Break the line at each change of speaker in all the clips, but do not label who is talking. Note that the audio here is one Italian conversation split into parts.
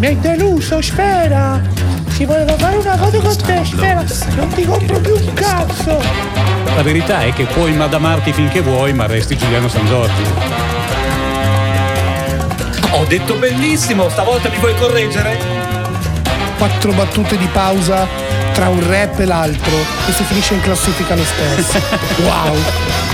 Mi hai deluso, Sfera! Si voleva fare una foto con te, Sfera! Non ti compro più un cazzo!
La verità è che puoi madamarti finché vuoi, ma resti Giuliano San Giorgi. Ho detto bellissimo, stavolta mi vuoi correggere?
Quattro battute di pausa tra un rap e l'altro e si finisce in classifica lo stesso. wow!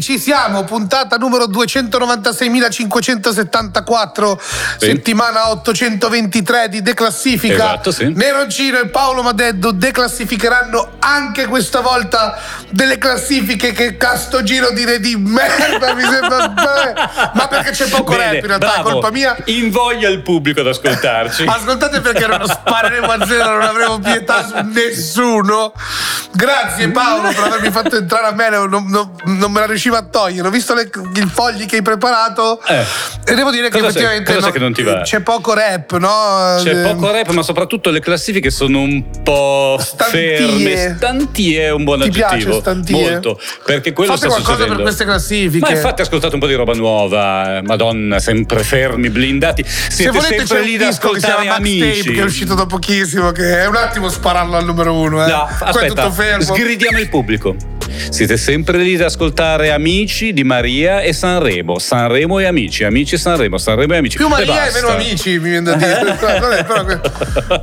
Ci siamo, puntata numero 296.574,
Sì.
settimana 823 di declassifica.
Esatto, sì.
Neroncino e Paolo Madeddo declassificheranno anche questa volta delle classifiche che casto giro dire di merda, mi sembra. Beh, Ma perché c'è poco
Bene,
rap in realtà,
bravo.
colpa mia.
Invoglia il pubblico ad ascoltarci.
Ascoltate perché non spareremo a zero, non avremo pietà su nessuno. Grazie Paolo per avermi fatto entrare a me, non, non- non me la riuscivo a togliere. Ho visto le, i fogli che hai preparato
Eh.
e devo dire che
c'è-
effettivamente
c'è che
c'è poco rap, no?
C'è
Eh,
poco rap, ma soprattutto le classifiche sono un po'
Stantie.
ferme. Stantie è un buon
Ti piace
aggettivo.
stantie?
Molto. Perché quello
Fate
sta
qualcosa
succedendo.
per queste classifiche.
Ma infatti ascoltate un po' di roba nuova, eh, Madonna, sempre fermi, blindati.
Se
Siete
volete c'è
sempre lì da ascoltare amici.
che è uscito da pochissimo che è un attimo spararlo al numero uno eh.
No, aspetta, sgridiamo il pubblico. Siete sempre lì ad ascoltare Amici di Maria e Sanremo, Sanremo e Amici, Amici e Sanremo, Sanremo e Amici.
più Maria e
basta.
meno amici mi viene da dire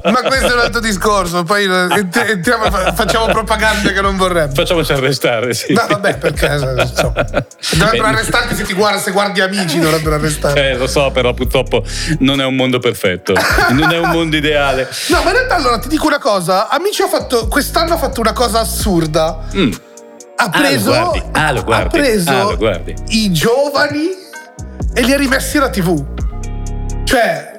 ma questo è un altro discorso poi eh, ent- entriamo, fa- facciamo propaganda che non vorremmo
Facciamoci arrestare, sì.
No, vabbè, perché insomma, dovrebbero arrestarti se guardi, se guardi amici, dovrebbero arrestarti.
Eh, lo so, però purtroppo non è un mondo perfetto, non è un mondo ideale.
No, ma in realtà allora ti dico una cosa, Amici ha fatto, quest'anno ha fatto una cosa assurda.
Mm.
Ha
Ah,
preso,
guardi, ah, guardi,
ha preso
ah, lo guardi.
i giovani e li ha rimessi alla TV. Cioè,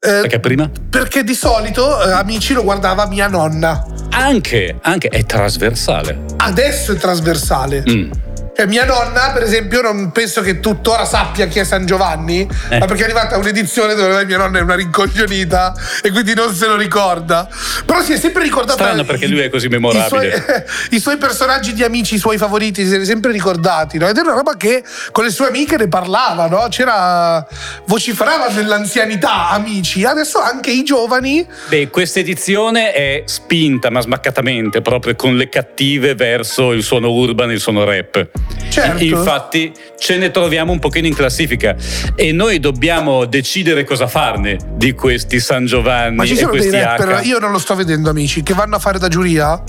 eh,
Perché prima?
perché di solito eh, Amici lo guardava mia nonna.
Anche, anche è trasversale.
Adesso è trasversale.
Mm.
Cioè, mia nonna, per esempio, non penso che tuttora sappia chi è San Giovanni,
Eh.
ma perché è arrivata un'edizione dove mia nonna è una rincoglionita e quindi non se lo ricorda. Però si è sempre ricordata.
Strano perché lui è così
I suoi,
memorabile.
i suoi personaggi di amici, i suoi favoriti, si è sempre ricordati, no? Ed è una roba che con le sue amiche ne parlava, no? C'era. vociferava nell'anzianità, amici. Adesso anche i giovani.
Beh, questa edizione è spinta, ma smaccatamente, proprio con le cattive verso il suono urban e il suono rap.
Certo.
Infatti ce ne troviamo un pochino in classifica e noi dobbiamo decidere cosa farne di questi San Giovanni
Ma ci
e
sono dei
questi
rapper,
H.
io non lo sto vedendo, amici, che vanno a fare da giuria?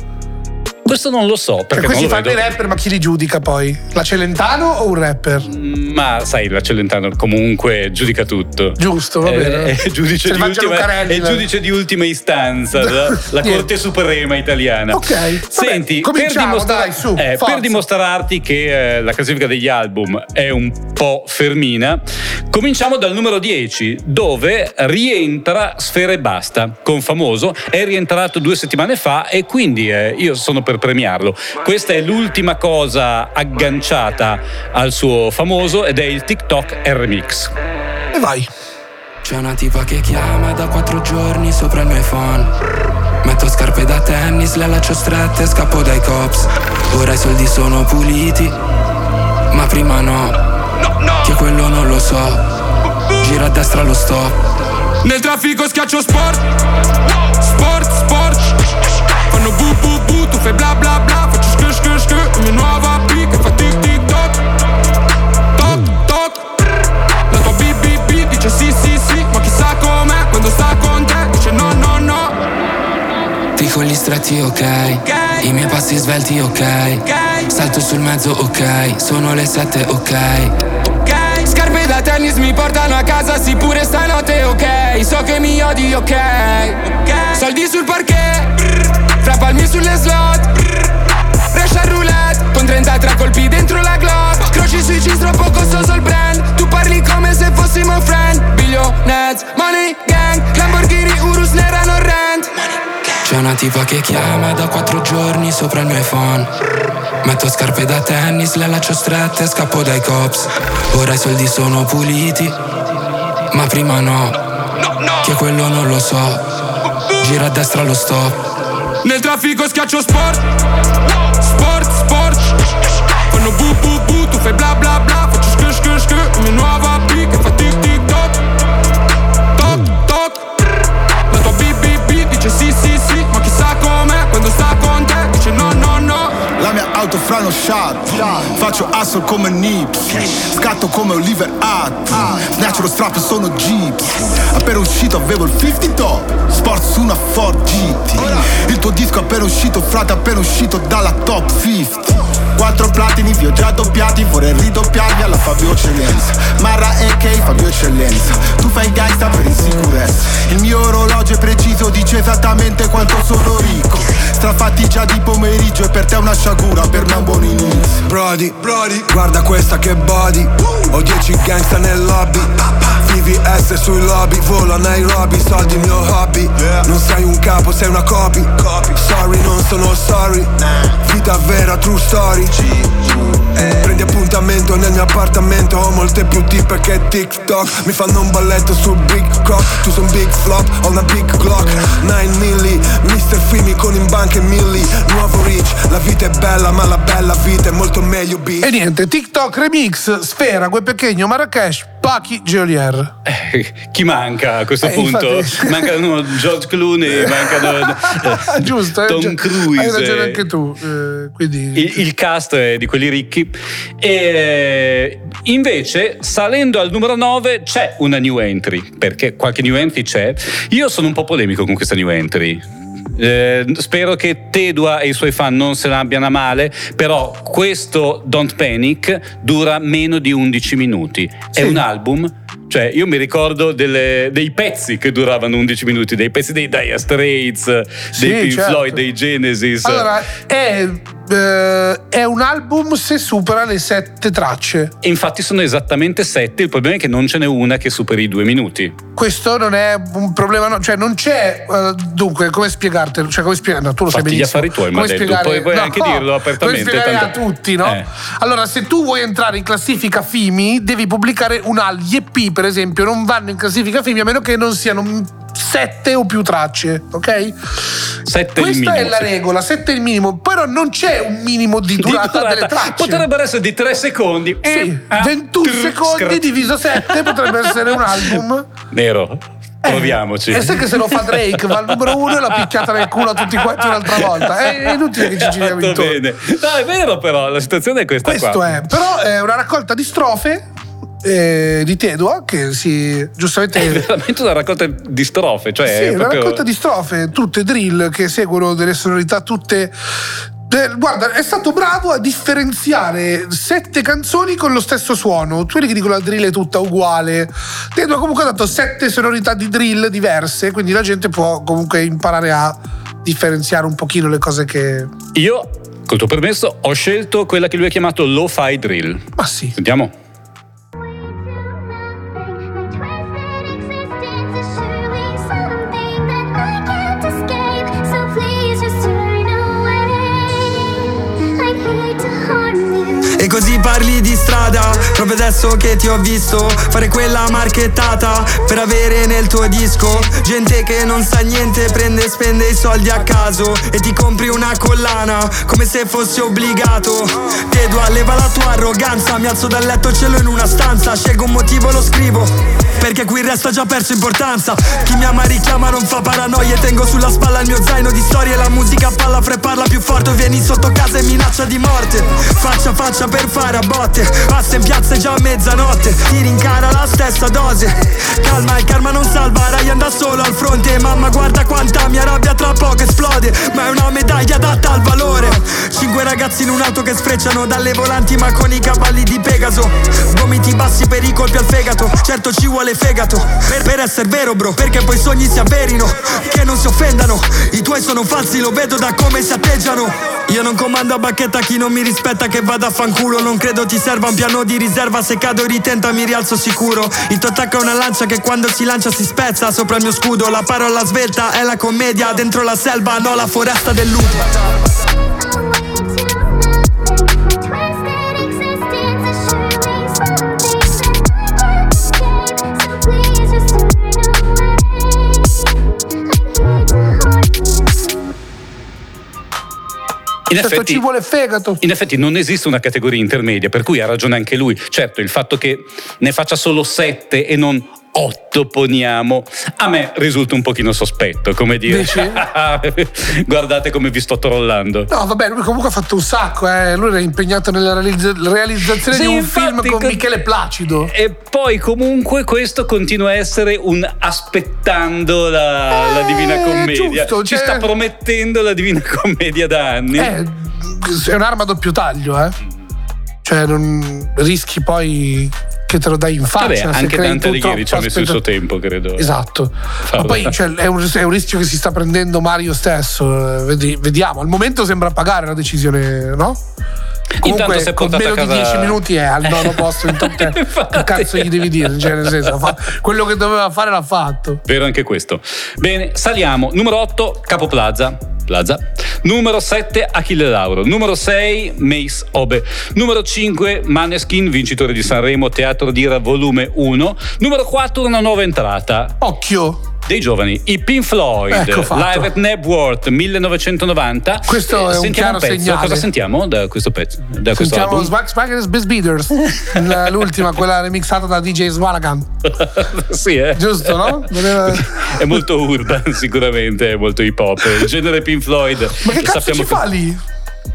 Questo non lo so,
Cioè,
perché
questi fanno i
vedo.
rapper, ma chi li giudica poi? La Celentano o un rapper?
Ma sai, la Celentano comunque giudica tutto.
Giusto, va
È-
bene.
È, il giudice di ultima, è giudice di ultima istanza, la. Corte Suprema italiana.
Ok, vabbè,
Senti, per, dimostra-
dai, su,
eh, per dimostrarti che eh, la classifica degli album è un po' fermina, cominciamo dal numero 10, dove rientra Sfera e Basta, con famoso. È rientrato due settimane fa e quindi eh, io sono per premiarlo. Questa è l'ultima cosa agganciata al suo famoso ed è il TikTok R-Mix.
E vai.
C'è una tipa che chiama da quattro giorni sopra il mio iPhone. Metto scarpe da tennis, le allaccio strette, scappo dai cops. Ora i soldi sono puliti, ma prima no. Che quello non lo so. Gira a destra lo stop Nel traffico schiaccio sport. Sport, sport Fanno bu bu bu, tu fai bla bla bla Faccio sk sk sk, la mia nuova pick che fa tic tic toc. Toc toc. La tua BBB dice sì sì sì Ma chissà com'è quando sta con te Dice no no no Dico gli stretti ok. I miei passi svelti ok. Salto sul mezzo ok. Sono le sette ok. Scarpe da tennis mi portano a casa Sì pure stanotte ok. So che mi odi ok. Soldi sul parquet Fra palmi sulle slot. Brescia roulette Con 33 colpi dentro la Glock. Croci sui jeans troppo costoso il brand. Tu parli come se fossimo friend. Billionaires, money gang Lamborghini, Urus, nera non rent. C'è una tipa che chiama da quattro giorni sopra il mio iPhone Metto scarpe da tennis, le allaccio strette, scappo dai cops. Ora i soldi sono puliti Ma prima no. Che quello non lo so. Gira a destra lo stop Nel traffico schiaccio sport. Sport, sport. Fanno bu bu bu, tu fai bla bla bla Faccio sk sk sk, mia nuova fa tic tic
lo shot. Faccio hustle come Nips Scatto come Oliver Act Snatch lo strap e sono Jeeps Appena uscito avevo il 50 top. Sport su una Ford GT Il tuo disco appena uscito frate appena uscito dalla top 50 Quattro platini vi ho già doppiati Vorrei ridoppiarvi alla Fabio Eccellenza. Marra AK Fabio Eccellenza. Tu fai gangsta per insicurezza Il mio orologio è preciso Dice esattamente quanto sono ricco. Strafatti già di pomeriggio E per te una sciagura Per me è un buon inizio.
Brody, Brody Guarda questa che body. Ho dieci gangsta nel lobby VVS sui lobby Volo a Nairobi Soldi il mio hobby. Non sei un capo sei una copy. Sorry non sono sorry. Vita vera true story. Prendi appuntamento nel mio appartamento Ho molte più tipe che TikTok. Mi fanno un balletto sul big croc Tu son big flop, ho una big clock 9 milli, Mr. Fimi con in banca e milli. Nuovo rich, la vita è bella ma la bella vita è molto meglio B
E niente, TikTok remix, Sfera, Gue Pequeño, Marrakesh, Pachi, Geolier.
Eh, chi manca a questo
Eh,
punto?
infatti-
Mancano George Clooney, mancano eh,
Giusto,
Tom Cruise.
Hai ragione anche tu. eh, quindi...
Il, il cast è di quelli ricchi. E invece, salendo al numero 9, c'è una new entry. Perché qualche new entry c'è. Io sono un po' polemico con questa new entry. Eh, spero che Tedua e i suoi fan non se l'abbiano a male, però questo Don't Panic dura meno di 11 minuti. È
Sì.
un album. Cioè, io mi ricordo delle- dei pezzi che duravano 11 minuti, dei pezzi dei Dire Straits, dei
Sì,
Pink
certo.
Floyd, dei Genesis.
Allora, è, eh, è un album se supera le sette tracce.
E infatti sono esattamente sette, il problema è che non ce n'è una che superi i due minuti.
Questo non è un problema, no, cioè non c'è. eh, dunque, come spiegartelo? Cioè, come spiegare? No, tu lo sai
Fatti gli
benissimo.
affari tuoi,
Come
detto.
spiegare-
Poi puoi anche dirlo apertamente,
Come spiegare
tanto-
a tutti, no?
Eh.
Allora, se tu vuoi entrare in classifica FIMI, devi pubblicare un al. Gli EP, per esempio, non vanno in classifica FIMI a meno che non siano sette o più tracce, ok?
Sette
Questa
minimo,
è la
sì.
regola, sette è il minimo, però non c'è un minimo di
Di
durata,
durata.
delle tracce.
Potrebbero essere di tre secondi.
Sì,
Ah,
21
trrr,
secondi
scratch.
diviso 7 potrebbe essere un album.
Nero. Proviamoci.
E sai che se lo fa Drake va al numero uno e l'ha picchiata nel culo a tutti quanti un'altra volta. È, è inutile che ci giriamo intorno.
bene. No, è vero però, la situazione è questa
Questo
qua.
è, però è una raccolta di strofe eh, di Tedua che si giustamente
È veramente una raccolta di strofe, cioè
Sì,
è
una
proprio...
raccolta di strofe, tutte drill che seguono delle sonorità tutte. Guarda, è stato bravo a differenziare sette canzoni con lo stesso suono. Tu vedi che dico la drill è tutta uguale. Dentro comunque ha dato sette sonorità di drill diverse, quindi la gente può comunque imparare a differenziare un pochino le cose che.
Io, col tuo permesso, ho scelto quella che lui ha chiamato lo-fi drill.
Ma sì.
Sentiamo.
E così parli di strada, proprio adesso che ti ho visto. Fare quella marchettata per avere nel tuo disco. Gente che non sa niente, prende e spende i soldi a caso. E ti compri una collana come se fossi obbligato. Tedua, leva la tua arroganza, mi alzo dal letto, ce l'ho in una stanza, scelgo un motivo, lo scrivo. Perché qui il resto ha già perso importanza. Chi mi ama richiama non fa paranoie. Tengo sulla spalla il mio zaino di storie. La musica palla fre parla più forte. Vieni sotto casa e minaccia di morte. Faccia faccia per fare a botte Passa in piazza è già mezzanotte. Ti rincara la stessa dose. Calma il karma non salva Ryan da solo al fronte. Mamma guarda quanta mia rabbia tra poco esplode. Ma è una medaglia adatta al valore. Cinque ragazzi in un'auto che sfrecciano Dalle volanti ma con i cavalli di Pegaso. Gomiti bassi per i colpi al fegato. Certo ci vuole fegato. Per, per essere vero bro Perché poi i sogni si avverino. Che non si offendano. I tuoi sono falsi lo vedo da come si atteggiano Io non comando a bacchetta chi non mi rispetta che vada a fanculo. Non credo ti serva un piano di riserva Se cado ritenta mi rialzo sicuro. Il tuo attacco è una lancia che quando si lancia si spezza Sopra il mio scudo. La parola svelta è la commedia Dentro la selva no la foresta del lupo
In
certo
effetti-
ci vuole fegato.
In effetti non esiste una categoria intermedia, per cui ha ragione anche lui. Certo, il fatto che ne faccia solo sette e non otto, poniamo, a me risulta un pochino sospetto, come dire. Guardate come vi sto trollando.
No, vabbè, lui comunque ha fatto un sacco, eh. Lui era impegnato nella realizza- realizzazione
Sì,
di un film con
con-
Michele Placido.
E poi comunque questo continua a essere un aspettando la, la
Eh,
Divina Commedia.
giusto,
Ci
cioè-
sta promettendo la Divina Commedia da anni.
Eh, è un'arma a doppio taglio, eh. Cioè, non rischi poi che te lo dai in faccia.
Vabbè, anche Dante Alighieri ci ha messo il suo tempo, credo.
Esatto, ma
Farlo.
poi cioè, è, un, è un rischio che si sta prendendo Mario stesso. eh, vedi- vediamo. Al momento sembra pagare la decisione, no? Comunque,
è
con meno
a
di
casa-
10 minuti è al nono posto in top 10.
Infatti.
Che cazzo gli devi dire? Cioè, nel senso, fa- quello che doveva fare l'ha fatto.
Vero anche questo. Bene, saliamo. Numero 8, Capo Plaza. Plaza. Numero 7, Achille Lauro. Numero 6, Mace Obe. Numero 5, Maneskin, vincitore di Sanremo, Teatro d'Ira, volume 1. Numero 4, una nuova entrata.
Occhio,
Dei giovani, i Pink Floyd,
Ecco.
Live at Nebworth 1990.
Questo è un chiaro
pezzo.
segnale.
Cosa sentiamo da questo pezzo? Da
sentiamo? Swag Swaggers Biz Beaters, l'ultima, quella remixata da DJ Swalagan.
sì, eh.
Giusto, no?
È molto urban, sicuramente, è molto hip hop. Il genere Pink Floyd.
Ma che cazzo ci fa lì?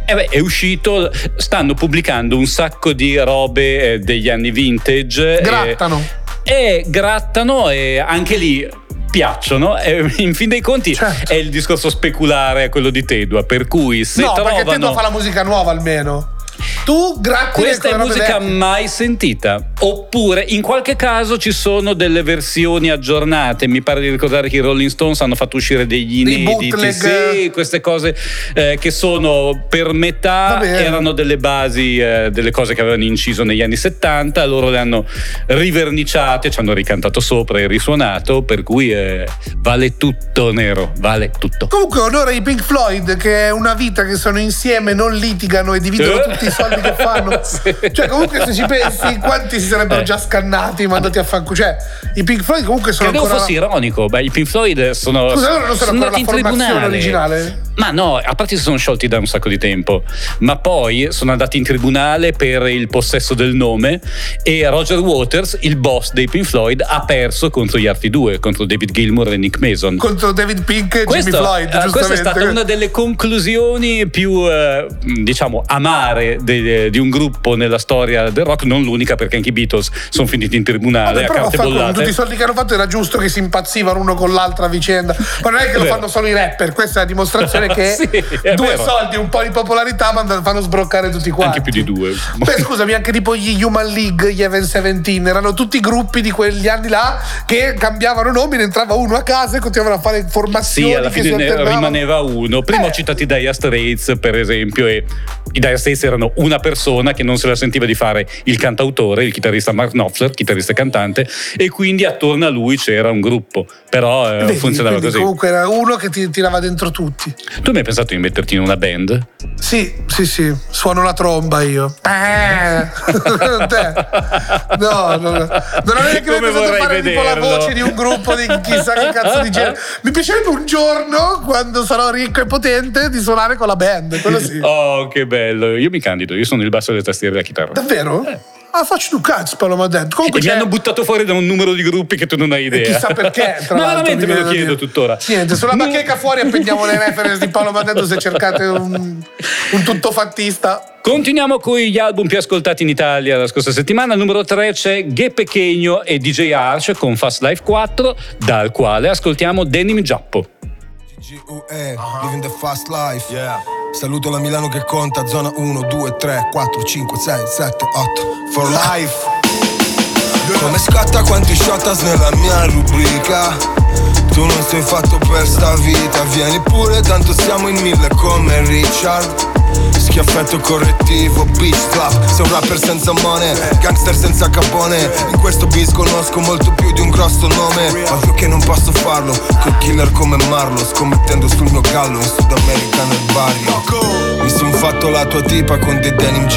Eh beh, è uscito, stanno pubblicando un sacco di robe eh, degli anni vintage. eh,
Grattano.
E, grattano e anche lì piacciono. E in fin dei conti
Certo.
è il discorso speculare quello di Tedua, per cui se
no, perché te
trovano...
fa la musica nuova almeno. Tu gratti
Questa è musica
vecchie.
mai sentita. Oppure in qualche caso ci sono delle versioni aggiornate. Mi pare di ricordare che i Rolling Stones hanno fatto uscire degli inediti. Sì, queste cose eh, che sono per metà erano delle basi, eh, delle cose che avevano inciso negli anni 70. Loro le hanno riverniciate, ci hanno ricantato sopra e risuonato. Per cui eh, vale tutto, Nero. Vale tutto.
Comunque onore ai Pink Floyd che è una vita che sono insieme, non litigano e dividono
Eh?
tutti i soldi che fanno.
Sì.
Cioè comunque se ci pensi quanti si sarebbero
Eh.
già scannati, mandati a fanculo. Cioè i Pink Floyd comunque sono
Credevo
ancora...
fossi ironico. Beh, i Pink Floyd sono.
Scusa, loro non sono ancora
andati in tribunale.
originale?
Ma no, a parte si sono sciolti da un sacco di tempo, ma poi sono andati in tribunale per il possesso del nome e Roger Waters, il boss dei Pink Floyd, ha perso contro gli altri due, contro David Gilmour e Nick Mason.
Contro David Pink e
Questo-
Jimmy Floyd,
eh, questa è stata una delle conclusioni più, eh, diciamo, amare de- di un gruppo nella storia del rock, non l'unica perché anche i Beatles sono finiti in tribunale
Vabbè,
a carte
con
bollate.
tutti i soldi che hanno fatto era giusto che si impazzivano uno con l'altra vicenda. Ma non è che lo fanno solo i rapper, questa è la dimostrazione che
Sì, è
due
vero.
soldi un po' di popolarità mand- fanno sbroccare tutti quanti.
Anche più di due.
Beh, scusami, anche tipo gli Human League, gli Even 17, erano tutti gruppi di quegli anni là che cambiavano nomi, ne entrava uno a casa e continuavano a fare formazioni
Sì, alla fine rimaneva uno. Prima
Eh.
ho citato i Dire Straits, per esempio, e i Dire Straits erano una persona che non se la sentiva di fare il cantautore, il chitarrista Mark Knopfler, chitarrista e cantante, e quindi attorno a lui c'era un gruppo. Però eh,
Vedi,
funzionava così.
Comunque era uno che ti tirava dentro tutti.
Tu mi hai pensato di metterti in una band?
Sì, sì, sì, suono la tromba io. Eh. Te. No, no, no. non avevo neanche
Come
pensato fare tipo la voce di un gruppo di chissà che cazzo di genere. Mi piacerebbe un giorno, quando sarò ricco e potente, di suonare con la band. Quello sì.
Oh, che bello! Io mi candido, io sono il basso delle tastiere della chitarra.
Davvero? Ah, faccio tu cazzo, Paolo Madden. Comunque
E mi hanno buttato fuori da un numero di gruppi che tu non hai
E
idea.
chissà perché, tra l'altro,
veramente
mi
me lo chiedo tuttora.
Niente, sulla
No.
bacheca fuori appendiamo le reference di Paolo Madeddo se cercate un, un tuttofattista.
Continuiamo con gli album più ascoltati in Italia la scorsa settimana. Al numero 3 c'è Ghe Pechegno e DJ Arch con Fast Life 4, dal quale ascoltiamo Denim Giappo.
GUE, living the fast life. Saluto la Milano che conta, zona 1, 2, 3, 4, 5, 6, 7, 8. For life. Come scatta quanti shotas nella mia rubrica. Tu non sei fatto per sta vita, vieni pure, tanto siamo in mille come Richard. Schiaffetto correttivo, beach slap Sei un rapper senza money, gangster senza capone In questo bis conosco molto più di un grosso nome. Ovvio che non posso farlo, col killer come Marlo Scommettendo sul mio gallo in Sud America nel barrio. Mi son fatto la tua tipa con dei denim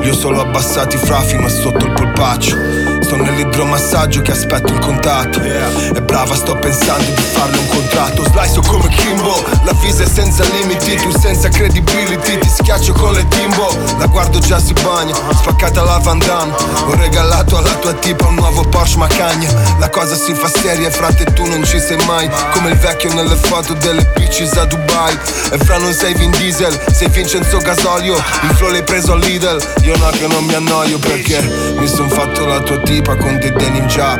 Li ho solo abbassati fra fino a sotto il polpaccio nell'idromassaggio che aspetto il contatto. È brava, sto pensando di farle un contratto. Slice come Kimbo, la visa è senza limiti Tu senza credibility, ti schiaccio con le timbo. La guardo già si bagna, spaccata la Van Damme. Ho regalato alla tua tipa un nuovo Porsche Macagna La cosa si fa seria, frate tu non ci sei mai. Come il vecchio nelle foto delle bitches a Dubai. E fra non sei Vin Diesel, sei Vincenzo Gasolio. Il flow l'hai preso al Lidl, io no che non mi annoio perché Mi son fatto la tua tipa con dei denim già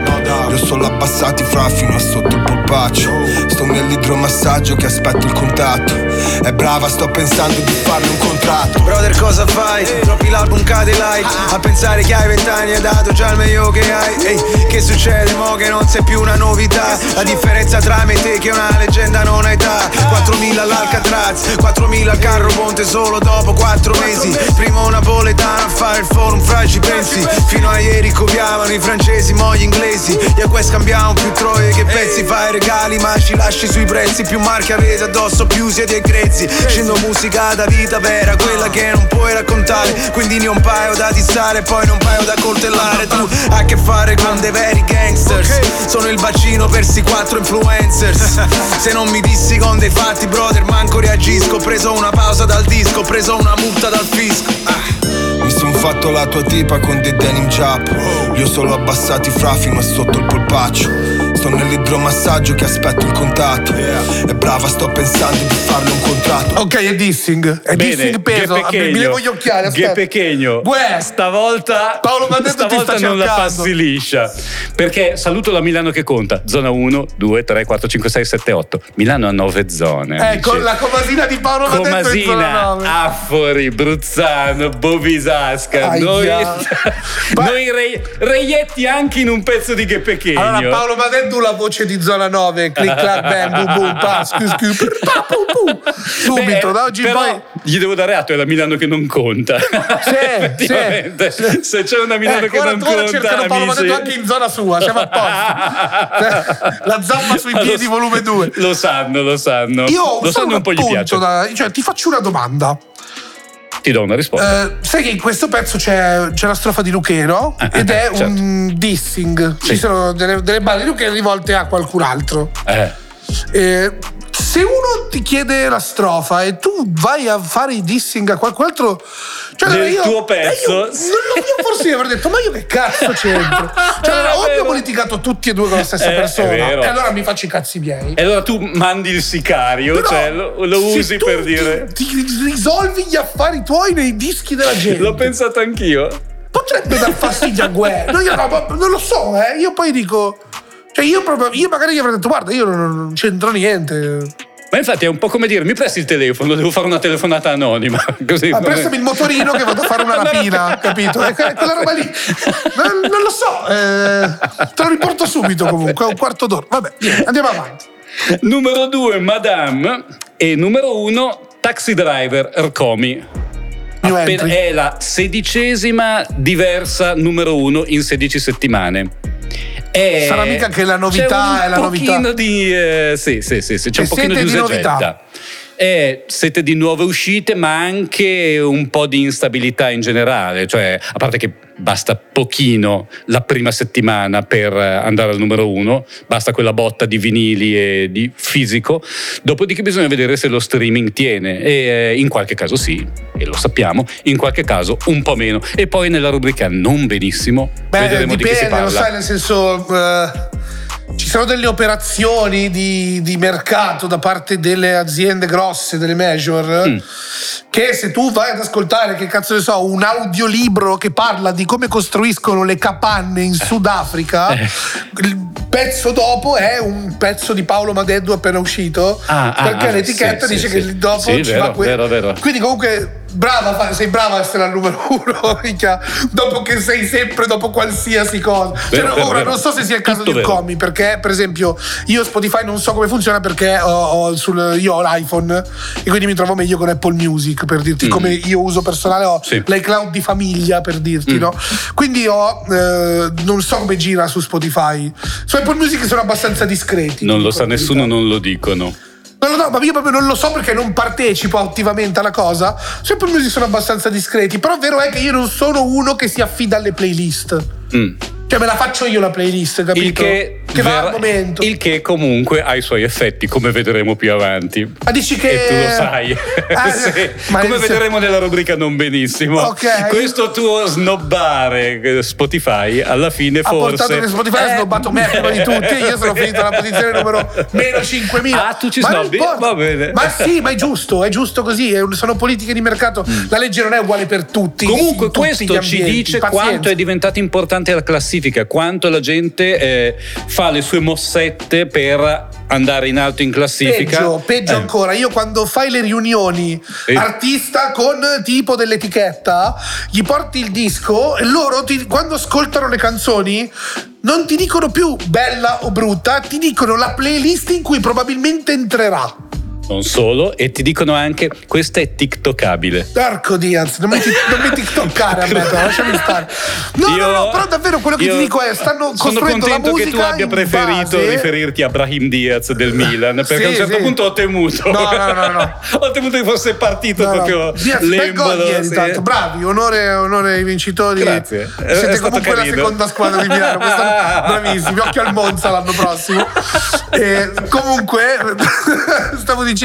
Io solo abbassati fra fino a sotto il polpaccio. Sto nell'idromassaggio che aspetto il contatto. È brava, sto pensando di farle un contratto.
Brother cosa fai? Troppi l'album cade light. A pensare che hai vent'anni hai dato già il meglio che hai. Ehi, che succede mo che non sei più una novità? La differenza tra me e te che è una leggenda non ha età. 4.000 all'Alcatraz 4.000 al carro ponte solo dopo 4 mesi. Prima un napoletano a fare il forum fra ci pensi. Fino a ieri copiavano i francesi mo gli inglesi. Io qua scambiamo più troie che pezzi. Fai regali ma ci lasci sui prezzi. Più marche avete addosso più siete e grezzi. Scendo musica da vita vera Quella che non puoi raccontare. Quindi ne ho un paio da dissare Poi un paio da coltellare. Tu hai a che fare con dei veri gangsters. Sono il bacino per sti quattro influencers. Se non mi dissi con dei fatti brother manco reagisco. Ho preso una pausa dal disco Ho preso una multa dal fisco. Ah.
Son fatto la tua tipa con dei denim jap Io solo abbassati fra fino a sotto il polpaccio Sto nell'idromassaggio che aspetto il contatto È brava, sto pensando di farle un contratto
Ok, è dissing. È
Bene,
dissing peso.
Che
Mi levo gli occhiali.
Che
aspetta.
pechegno.
Uè.
Stavolta,
Paolo Madeddu ti
stavolta
sta
non la passi liscia. Perché saluto la Milano che conta. Zona 1, 2, 3, 4, 5, 6, 7, 8. Milano ha 9 zone.
Ecco,
amici.
la comasina di Paolo zona
Comasina,
9.
Affori, Bruzzano, Bovisasca,
Aia.
noi, noi re- reietti anche in un pezzo di che pechegno.
Allora, Paolo Madeddu la voce di zona 9, click clack bang boom boom pa, scu, scu, pa, pu, pu. Subito,
Beh,
da oggi
però
poi
gli devo dare atto, è la Milano che non conta. Effettivamente,
sì.
se c'è una Milano
Ecco,
che
ora,
non
ora
conta,
cercano Paolo Madeddu anche in zona sua, siamo a posto. La zampa sui
Lo
piedi,
s-
volume 2.
Lo sanno, lo sanno.
Io
lo sanno un po' gli piace.
da- cioè, ti faccio una domanda.
Ti do una risposta.
Eh, sai che in questo pezzo c'è, c'è la strofa di Luchero
Eh,
ed
eh,
è
certo.
un dissing.
Sì.
Ci sono delle, delle balle di Luchero rivolte a qualcun altro.
Eh.
Eh, se uno ti chiede la strofa e tu vai a fare i dissing a qualcun altro, cioè,
Del
io,
tuo pezzo?
eh, Io, non lo- io forse avrei detto, ma io che cazzo c'entro? Cioè, allora, o
È
abbiamo litigato tutti e due con la stessa
Eh, è
persona,
vero.
e allora mi faccio i cazzi miei.
E allora tu mandi il sicario,
Però,
cioè lo, lo usi per
ti-
dire.
Ti, risolvi gli affari tuoi nei dischi della gente.
L'ho pensato anch'io.
Potrebbe dar fastidio a Gue. No, io no, non lo so, eh. Io poi dico. Cioè, io proprio. Io magari gli avrei detto, guarda, io non, non c'entro niente.
Ma infatti è un po' come dire, mi presti il telefono, devo fare una telefonata anonima. Così.
Ma
come-
prestami il motorino che vado a fare una rapina, capito? È que- quella roba lì. Non, non lo so. eh, te lo riporto subito comunque, è un quarto d'ora. Vabbè, andiamo avanti.
Numero 2, Madame. E numero 1, Taxi Driver, Ercomi. Appena- è la sedicesima diversa numero 1 in 16 settimane. È-
Sarà mica che la novità è la novità.
pochino di eh, sì, sì, sì, sì, c'è
E
un pochino di
di novità.
Eh, siete di nuove uscite, ma anche un po' di instabilità in generale. Cioè, a parte che basta pochino la prima settimana per eh, andare al numero uno, basta quella botta di vinili e di fisico. Dopodiché bisogna vedere se lo streaming tiene. E eh, in qualche caso sì, e lo sappiamo, in qualche caso un po' meno. E poi nella rubrica non benissimo,
Beh,
vedremo di chi si
dipende, lo
parla.
sai, nel senso. eh, ci sono delle operazioni di, di mercato da parte delle aziende grosse, delle major,
Mm.
che se tu vai ad ascoltare, che cazzo ne so, un audiolibro che parla di come costruiscono le capanne in Sudafrica,
Eh.
il pezzo dopo è un pezzo di Paolo Madeddu appena uscito,
Ah, ah,
perché
ah,
l'etichetta
sì,
dice
sì,
che
sì.
dopo
Sì,
ci
vero,
va quello.
vero, vero.
Quindi comunque brava, sei brava a essere al numero uno, minchia, dopo che sei sempre dopo qualsiasi cosa. Cioè,
Vero, vero,
ora
vero.
non so se sia il caso
Tutto
di
vero.
Comi, perché per esempio io Spotify non so come funziona perché ho, ho sul- io ho l'iPhone e quindi mi trovo meglio con Apple Music per dirti come io uso personale ho
Mm. Sì. Mm.
l'iCloud di famiglia per dirti no quindi ho eh, non so come gira su Spotify su Apple Music sono abbastanza discreti
Non lo sa nessuno, non lo dicono.
No, no, no, ma io proprio non lo so perché non partecipo attivamente alla cosa. Apple Music sono abbastanza discreti, però vero è che io non sono uno che si affida alle playlist.
Mm.
Cioè me la faccio io la playlist, capito?
Il che,
che va al momento.
il che comunque ha i suoi effetti, come vedremo più avanti.
Ma dici che...
E tu lo sai.
Ah,
Sì. Come
se-
vedremo nella rubrica Non benissimo.
Ok.
Questo tuo snobbare eh, Spotify alla fine
Ha
forse.
portato che Spotify ha
Eh.
snobbato me prima di tutti io sono finito alla posizione numero meno 5000.
Ah, tu ci
Ma
snobbi? Va bene.
Ma sì, ma è giusto, è giusto così. sono politiche di mercato. La legge non è uguale per tutti.
Comunque
tutti
questo ci dice
Pazienza.
quanto è diventata importante la classifica, quanto la gente eh, fa le sue mossette per andare in alto in classifica.
Peggio, peggio
Eh,
ancora, io quando fai le riunioni
Sì.
artista con tipo dell'etichetta, gli porti il disco e loro ti- quando ascoltano le canzoni non ti dicono più bella o brutta, ti dicono la playlist in cui probabilmente entrerà.
Non solo, e ti dicono anche questa è tiktokabile.
Darko Diaz, non mi, non mi tiktokkare a me, però, lasciami stare. No,
Io-
no, no, però davvero quello che ti dico è: stanno
sono
costruendo la
contento
musica
che tu abbia preferito
base-
riferirti a Brahim Diaz del Milan perché
Sì,
a un certo
sì.
punto ho temuto
No, no, no, no.
ho temuto che fosse partito
No,
proprio
Diaz,
l'embolo sì.
tanto. bravi, onore, onore ai vincitori.
Grazie. È- è
Siete
stato
comunque la seconda squadra di Milano, quest'anno bravissimi. Occhio al Monza l'anno prossimo. E comunque, stavo dicendo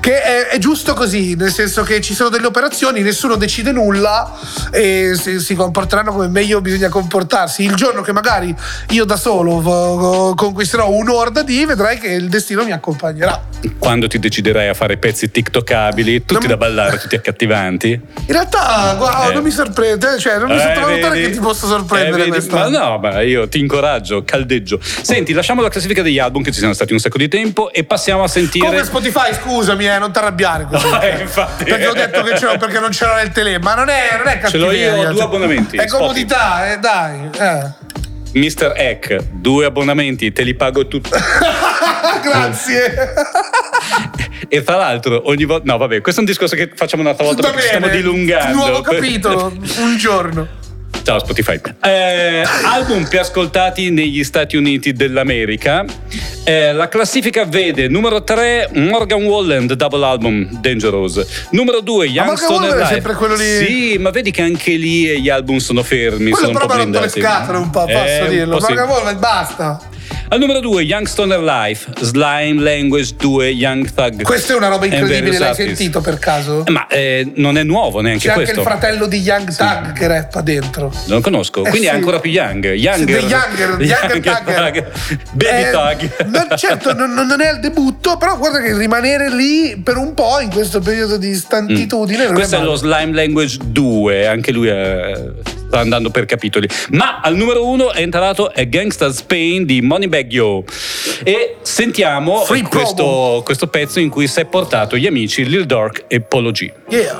che è, è giusto così, nel senso che ci sono delle operazioni, nessuno decide nulla e si, si comporteranno come meglio bisogna comportarsi. Il giorno che magari io da solo conquisterò un'orda di, vedrai che il destino mi accompagnerà.
quando ti deciderai a fare pezzi tiktokabili tutti
Non-
da ballare tutti accattivanti
In realtà, guarda,
Eh.
non mi sorprende, cioè, non mi
Eh,
sottovalutare
vedi?
che ti posso sorprendere
Eh, vedi? Ma no, ma io ti incoraggio, caldeggio. Senti, lasciamo la classifica degli album che ci sono stati un sacco di tempo e passiamo a sentire.
Spotify, scusami, eh, non ti arrabbiare così.
No, eh, infatti.
Perché ho detto che ce l'ho perché non c'era nel tele, ma non è, non è
Ce l'ho io, ho due abbonamenti,
È comodità, eh, dai. eh.
Mr. Eck, due abbonamenti, te li pago tutti.
Grazie.
e tra l'altro, ogni volta. No, vabbè, questo è un discorso che facciamo un'altra volta
Va
perché ci
bene.
stiamo dilungando.
Nuovo capitolo, un giorno.
Ciao Spotify. Eh, album più ascoltati negli Stati Uniti dell'America. Eh, la classifica vede numero 3 Morgan Wallen, The Double Album Dangerous. Numero 2 Young
Morgan
Stoner
Wallen è sempre quello lì-
Sì, ma vedi che anche lì gli album sono fermi.
Quello
sono un
però
po'
mi ha rotto le
blindati.
scatole un po',
Eh,
posso
un
dirlo.
po' sì.
Morgan Wallen, basta.
Al numero 2 Young Stoner Life, Slime Language 2 Young Thug.
Questa è una roba incredibile, l'hai sentito per caso?
Eh, Ma eh, non è nuovo neanche
C'è anche
questo.
il fratello di Young Thug che rappa dentro.
Non lo conosco,
Eh,
quindi è
sì.
ancora più young.
Sì,
Younger.
Younger, Younger Thugger.
Baby
Eh,
Thug.
non- certo, non, non è al debutto, però guarda che rimanere lì per un po' in questo periodo di stantitudine. non
Mm. Questo è
male.
lo Slime Language 2, anche lui eh, sta andando per capitoli. Ma al numero uno è entrato è Gangsta Spain di Moneybag Yo. E sentiamo questo, questo pezzo in cui si è portato gli amici Lil Durk e Polo G.
Yeah.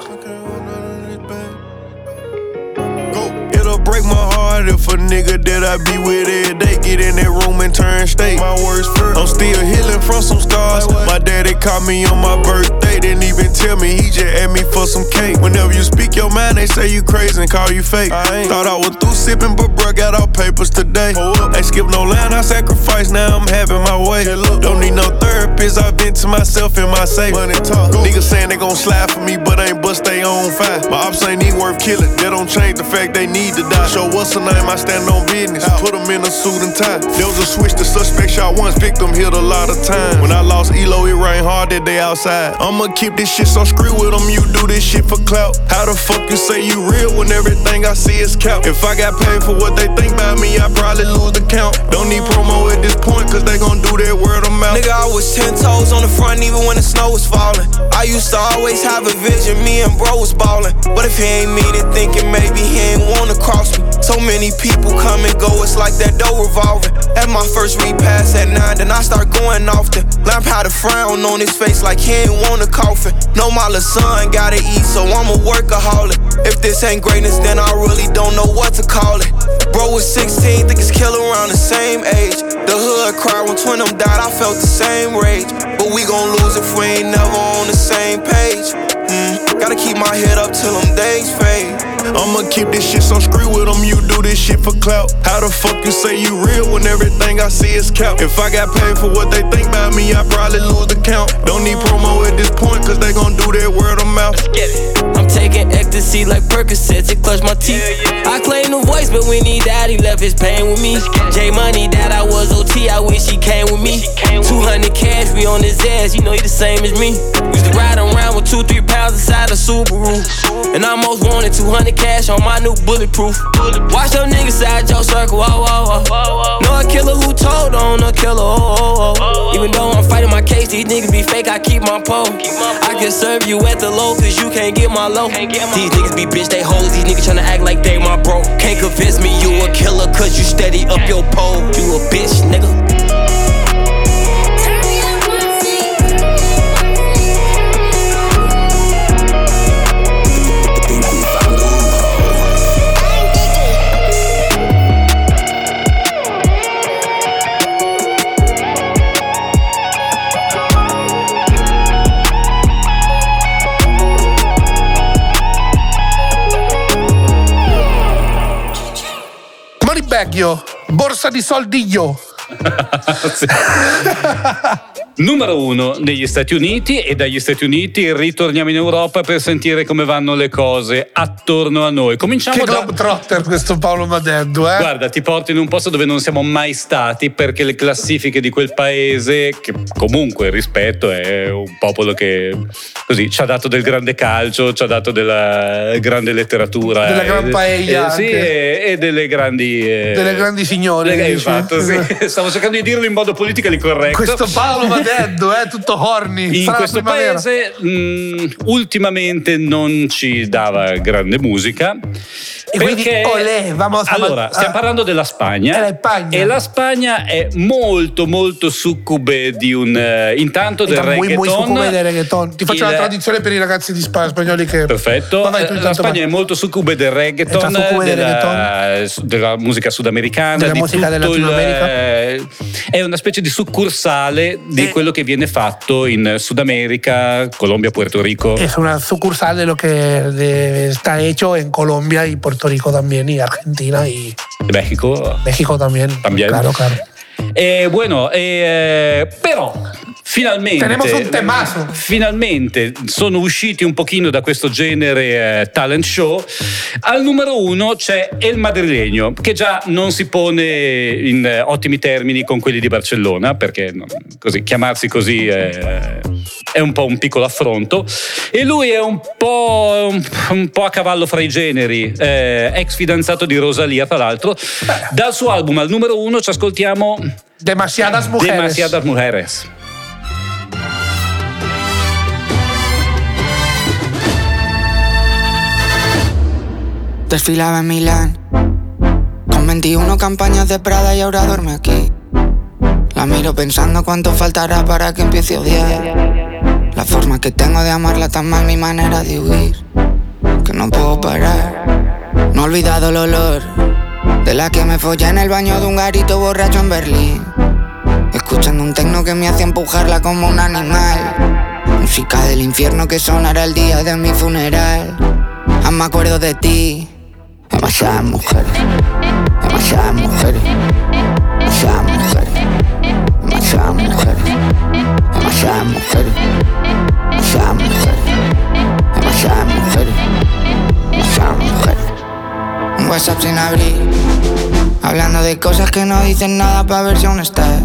It'll break my heart if a nigga that I be with every day get in that room and turn state. My worst first. I'm still healing from some scars. My daddy called me on my birthday, didn't even tell me, he just asked me for some cake. Whenever you speak your mind, they say you crazy and call you fake. I ain't. Thought I was through sipping, but bruh got all papers today. Ain't skip no line, I sacrifice, now I'm having my way. Don't need no therapist, I've been to myself in my safe. Money talk. Saying they gon' slide for me, but I ain't bust they own fight. My ops ain't even worth killing, that don't change the fact they need to die. Show what's the name, I stand on business. Put them in a suit and tie. There was a switch, the suspect shot once, victim hit a lot of time. When I lost Elo, it rained hard that day outside. I'ma keep this shit so screw with them, you do this shit for clout. How the fuck you say you real when everything I see is cap? If I got paid for what they think about me, I probably lose the count. Don't need promo at this point, cause they gon' do that word of mouth.
Nigga, I was ten toes on the front even when the snow was falling. I used to always have a vision, me and bro was ballin'. But if he ain't mean it, thinking maybe he ain't wanna cross me. So many people come and go, it's like that door revolving. At my first repass at nine, then I start going often. Lamp had a frown on his face like he ain't want a coffin. No, my little son gotta eat, so I'm a workaholic. If this ain't greatness, then I really don't know what to call it. Bro was 16, think his killer around the same age. The hood cried when twin them died, I felt the same rage. But we gon' lose if we ain't never on the same page. Mm, gotta keep my head up till them days fade.
I'ma keep this shit so screw with them, you do this shit for clout. How the fuck you say you real when everything I see is cap? If I got paid for what they think about me, I probably lose the count. Don't need promo at this point, cause they gon' do their word of mouth.
Let's get it. I'm taking ecstasy like Percocets, it clutch my teeth. I claim the voice, but when he died, he left his pain with me. J Money, that I was OT, I wish he came with me. 200 cash, we on his ass, you know he the same as me. Used to ride around with two, three pounds inside a Subaru. And I almost wanted 200 cash on my new bulletproof. Watch your niggas side your circle, whoa, whoa, whoa. Know a killer who told on a killer, oh, oh, oh. Even though I'm fighting my case, these niggas be fake, I keep my pole. I can serve you at the low, cause you can't get my low. These niggas be bitch, they hoes, these niggas tryna act like they my bro. Can't convince me you a killer, cause you steady up your pole. You a bitch, nigga.
Vecchio, borsa di soldi io. sì.
Numero uno negli Stati Uniti e dagli Stati Uniti ritorniamo in Europa per sentire come vanno le cose attorno a noi. Cominciamo
Che
da...
globetrotter questo Paolo Madeddu, eh?
Guarda, ti porto in un posto dove non siamo mai stati perché le classifiche di quel paese, che comunque rispetto, è un popolo che così ci ha dato del grande calcio, ci ha dato della grande letteratura.
Della gran
eh,
paella
eh, sì, e, e delle grandi... eh,
Delle grandi signore,
eh,
dici?
Infatti, sì. Stavo cercando di dirlo in modo politically corretto.
Questo Paolo Madeddu, eh, tutto horny.
In questo paese mh, ultimamente non ci dava grande musica.
E quindi,
perché-
olè, vamos
allora, stiamo parlando della Spagna.
Eh, Spagna.
E la Spagna è molto, molto succube di un. eh, intanto del
Muy, muy
reggaeton.
succube del reggaeton. Ti faccio la traduzione per i ragazzi di Spa- spagnoli che.
Perfetto.
Tu
Eh, la Spagna
vai.
è molto succube del reggaeton,
succube del
della, della musica sudamericana,
Della musica del
tutto il- è una specie di succursale di. Quello che viene fatto in Sud America, Colombia, Puerto Rico.
Es una sucursal de lo que de- está hecho en Colombia y Puerto Rico también, y Argentina y
México.
México también.
También.
Claro, claro.
Eh, bueno, eh, però finalmente finalmente sono usciti un pochino da questo genere eh, talent show. Al numero uno c'è El Madrileño che già non si pone in eh, ottimi termini con quelli di Barcellona perché no, così, chiamarsi così eh, è un po' un piccolo affronto. E lui è un po', un, un po' a cavallo fra i generi eh, ex fidanzato di Rosalia tra l'altro. Dal suo album al numero uno ci ascoltiamo
Demasiadas mujeres.
Demasiadas Mujeres
Desfilaba en Milán. Con 21 campañas de Prada y ahora duerme aquí. La miro pensando cuánto faltará para que empiece a odiar. La forma que tengo de amarla tan mal mi manera de huir. Que no puedo parar. No he olvidado el olor De la que me follé en el baño de un garito borracho en Berlín. Escuchando un tecno que me hacía empujarla como un animal. Música del infierno que sonará el día de mi funeral. Aún me acuerdo de ti Demasiadas mujeres, demasiadas mujeres, demasiadas mujeres, demasiadas mujeres, demasiadas mujeres, demasiadas mujeres, demasiadas mujeres, demasiadas mujeres. Un WhatsApp sin abrir, hablando de cosas que no dicen nada para ver si aún estás.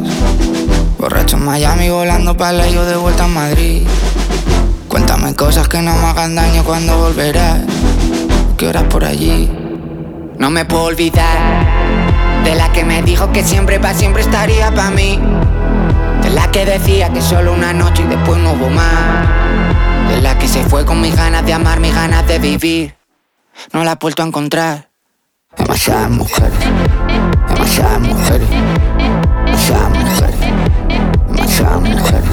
Borracho en Miami, volando para yo de vuelta a Madrid. Cuéntame cosas que no me hagan daño cuando volverás. ¿Qué horas por allí? No me puedo olvidar de la que me dijo que siempre pa' siempre estaría pa' mí. De la que decía que solo una noche y después no hubo más. De la que se fue con mis ganas de amar, mis ganas de vivir. No la he vuelto a encontrar. Demasiadas mujeres, demasiadas mujeres, demasiadas mujeres, demasiadas mujeres,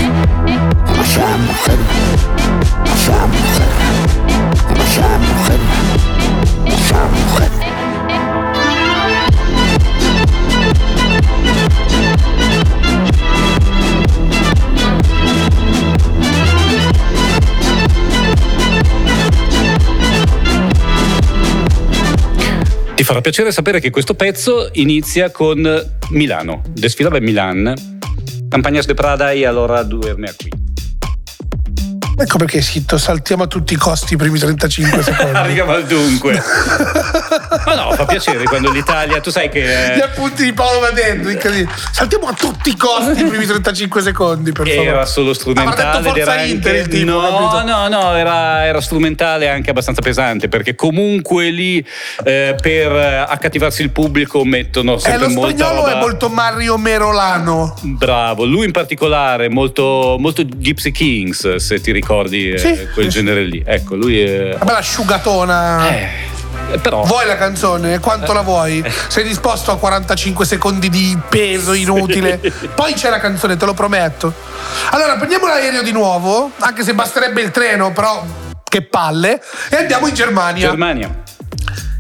demasiadas mujeres, demasiadas mujeres, demasiadas mujeres, demasiadas mujeres.
Farà piacere sapere che questo pezzo inizia con Milano. Desfilava in Milan. Campagna de Prada e allora duerme qui.
Ecco perché è scritto saltiamo a tutti i costi i primi 35 secondi.
Arriviamo al dunque. Ma no, fa piacere quando l'Italia, tu sai che...
Gli appunti di Paolo Vadendo. Saltiamo a tutti i costi i primi 35 secondi, per favore.
Era solo strumentale.
Era anche... Inter, il tipo,
no, no, no, era, era, strumentale anche abbastanza pesante, perché comunque lì eh, per accattivarsi il pubblico mettono sempre
eh, lo
molta
spagnolo
roba...
è molto Mario Merolano.
Bravo, lui in particolare molto, molto Gypsy Kings, se ti ricordi ricordi eh, sì. quel genere lì. Ecco, lui è.
Una bella asciugatona.
Eh. Però...
Vuoi la canzone? Quanto la vuoi? Sei disposto a 45 secondi di peso inutile? Poi c'è la canzone, te lo prometto. Allora, prendiamo l'aereo di nuovo, anche se basterebbe il treno, però che palle, e andiamo in Germania.
Germania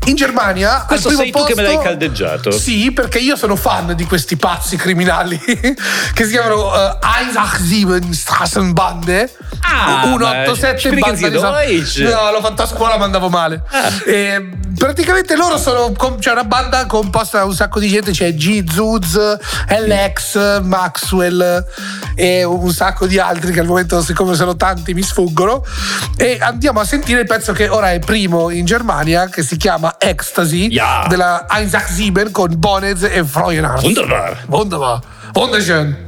in Germania
questo sei
posto,
tu che me l'hai caldeggiato
sì perché io sono fan di questi pazzi criminali che si chiamano uh, 187 Strassenbande
ah,
187 Bande no l'ho fatto a scuola ma andavo male ah. e, praticamente loro sono c'è una banda composta da un sacco di gente c'è G, Zuz, LX Maxwell e un sacco di altri che al momento siccome sono tanti mi sfuggono e andiamo a sentire il pezzo che ora è primo in Germania che si chiama Ecstasy
ja.
della Isaac Sieben con Bonez e Freudenhardt.
Wunderbar.
Wunderbar. Wunderschön.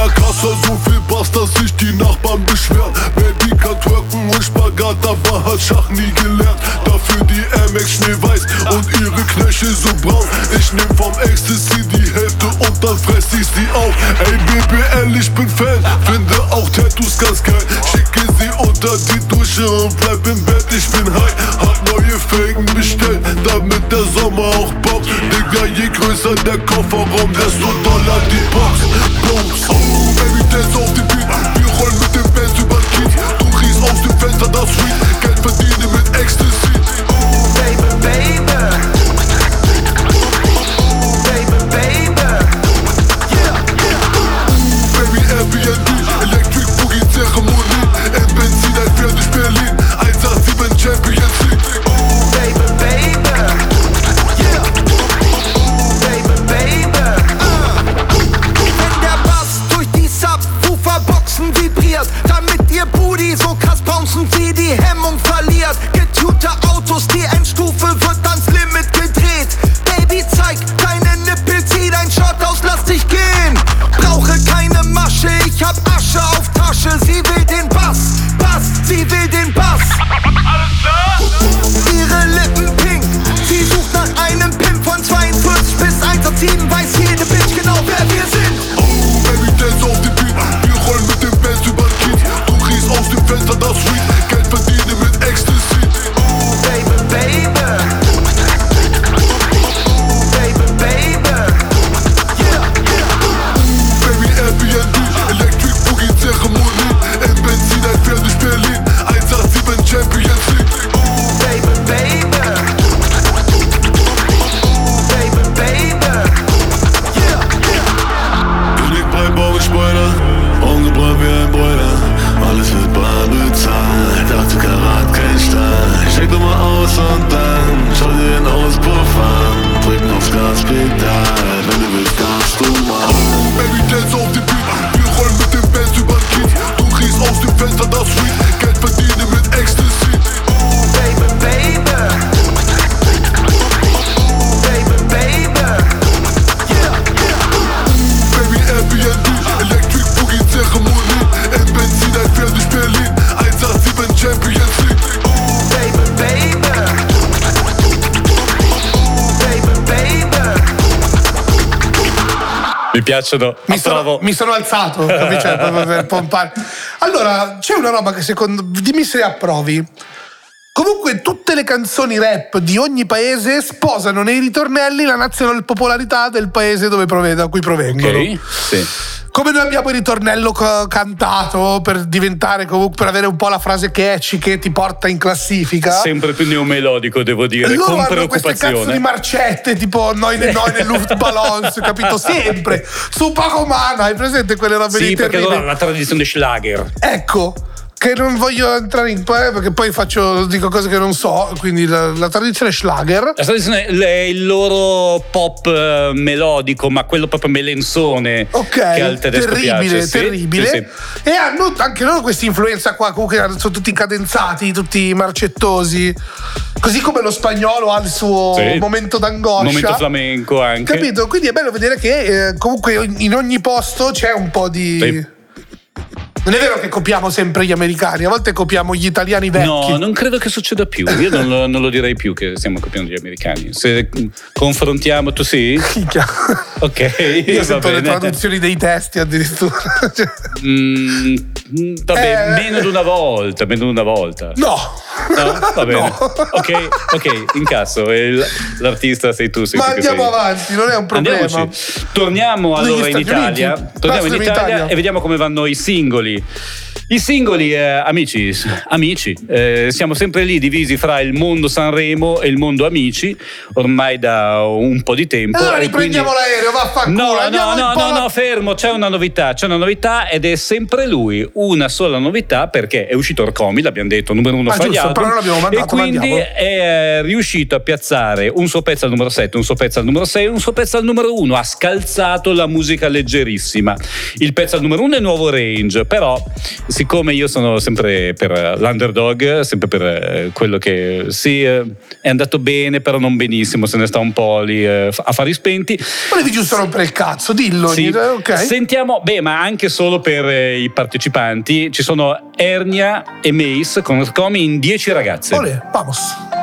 Meiner Kasse so viel Bass, dass sich die Nachbarn beschweren. Baby kann twerken und Spagat, aber hat Schach nie gelernt. Dafür die MX schneeweiß und ihre Knöchel so braun. Ich nehm vom Ecstasy die Hälfte und dann fress ich sie auf. Ey BBL, ich bin Fan, finde auch Tattoos ganz geil. Schicke sie unter die Dusche und bleib im Bett, ich bin high. Hab neue Felgen bestellt, damit der Sommer auch bockt. Digga, je größer der Kofferraum, desto doller die Box. Bones. Oh, Baby, dance
piacciono.
Mi sono, mi sono alzato? Cioè, per pompare. Allora, c'è una roba che secondo dimmi se approvi. Comunque, tutte le canzoni rap di ogni paese sposano nei ritornelli la nazionale popolarità del paese dove prove- da cui provengono.
Ok? Sì.
Noi abbiamo il ritornello ca- cantato per diventare comunque per avere un po' la frase catchy che ti porta in classifica.
Sempre più neomelodico, devo dire,
Loro
con
hanno queste cazzo di marcette tipo noi nei noi nel Luftballons, capito? Sempre su Pacomana, hai presente quelle robe
Sì,
lì
perché allora la tradizione Schlager.
Ecco, che non voglio entrare in poi perché poi faccio dico cose che non so, quindi la, la tradizione Schlager.
La tradizione è il loro pop eh, melodico, ma quello proprio melenzone
Ok,
che al tedesco
terribile,
piace. Sì,
terribile.
sì, sì.
E hanno anche loro questa influenza qua, comunque sono tutti cadenzati, tutti marcettosi. Così come lo spagnolo ha il suo
Sì.
momento d'angoscia.
Momento flamenco anche.
Capito? Quindi è bello vedere che eh, comunque in ogni posto c'è un po' di. Non è vero che copiamo sempre gli americani, a volte copiamo gli italiani vecchi.
No, non credo che succeda più. Io non lo, non lo direi più che stiamo copiando gli americani. Se confrontiamo, tu sì? Ok,
Io sento le traduzioni dei testi addirittura.
Mm, vabbè,
Eh.
meno di una volta, meno di una volta.
no!
No? Va bene.
No.
Ok, ok, incasso. E l- l'artista sei tu. Sei
Ma
tu
andiamo
sei-
avanti, non è un problema.
Andiamoci. Torniamo allora in Italia. Torniamo in
Basta in
Italia,
Italia.
e vediamo come vanno i singoli. I singoli, eh, amici, amici, eh, siamo sempre lì divisi fra il mondo Sanremo e il mondo amici, ormai da un po' di tempo.
Allora riprendiamo
quindi-
l'aereo, vaffanculo.
No, no, no, no, no, fermo, c'è una novità, c'è una novità ed è sempre lui, una sola novità perché è uscito Orcomi, l'abbiamo detto, numero uno
Ah, giusto, però l'abbiamo
e
mandato,
quindi
mandiamolo.
è eh, riuscito a piazzare un suo pezzo al numero 7, un suo pezzo al numero 6, un suo pezzo al numero 1, ha scalzato la musica leggerissima. Il pezzo al numero 1 è nuovo range, però siccome io sono sempre per l'underdog, sempre per eh, quello che sì, eh, è andato bene, però non benissimo, se ne sta un po' lì eh, a fari spenti.
Volevi giusto rompere il cazzo, dillo.
Sì.
eh, ok.
Sentiamo, beh, ma anche solo per i partecipanti ci sono Ernia e Mace con Comi in 10 ragazze.
Olè, vamos.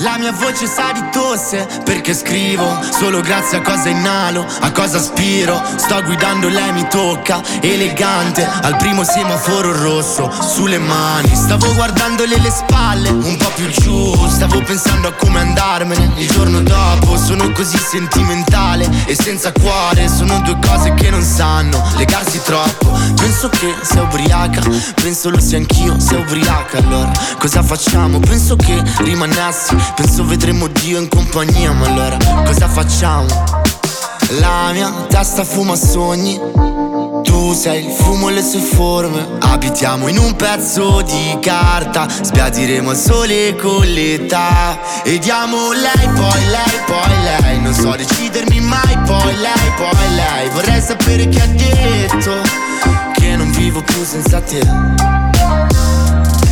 La mia voce sa di tosse perché scrivo solo grazie a cosa inalo, a cosa aspiro. Sto guidando, lei mi tocca, elegante, al primo semaforo rosso, sulle mani. Stavo guardandole le spalle, un po' più giù. Stavo pensando a come andarmene il giorno dopo. Sono così sentimentale e senza cuore. Sono due cose che non sanno legarsi troppo. Penso che sia ubriaca, penso lo sia anch'io, sia ubriaca. Allora cosa facciamo? Penso che rimanessi, penso vedremo Dio in compagnia. Ma allora cosa facciamo? La mia testa fuma sogni. Tu sei il fumo e le sue forme. Abitiamo in un pezzo di carta. Sbiadiremo il sole con l'età. E diamo lei, poi lei, poi lei. Non so decidermi mai, poi lei, poi lei. Vorrei sapere chi ha detto che non vivo più senza te.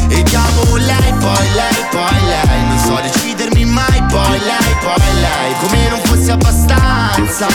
E diamo lei, poi lei, poi lei Non so decidermi mai, poi lei, poi lei. Come non fosse abbastanza.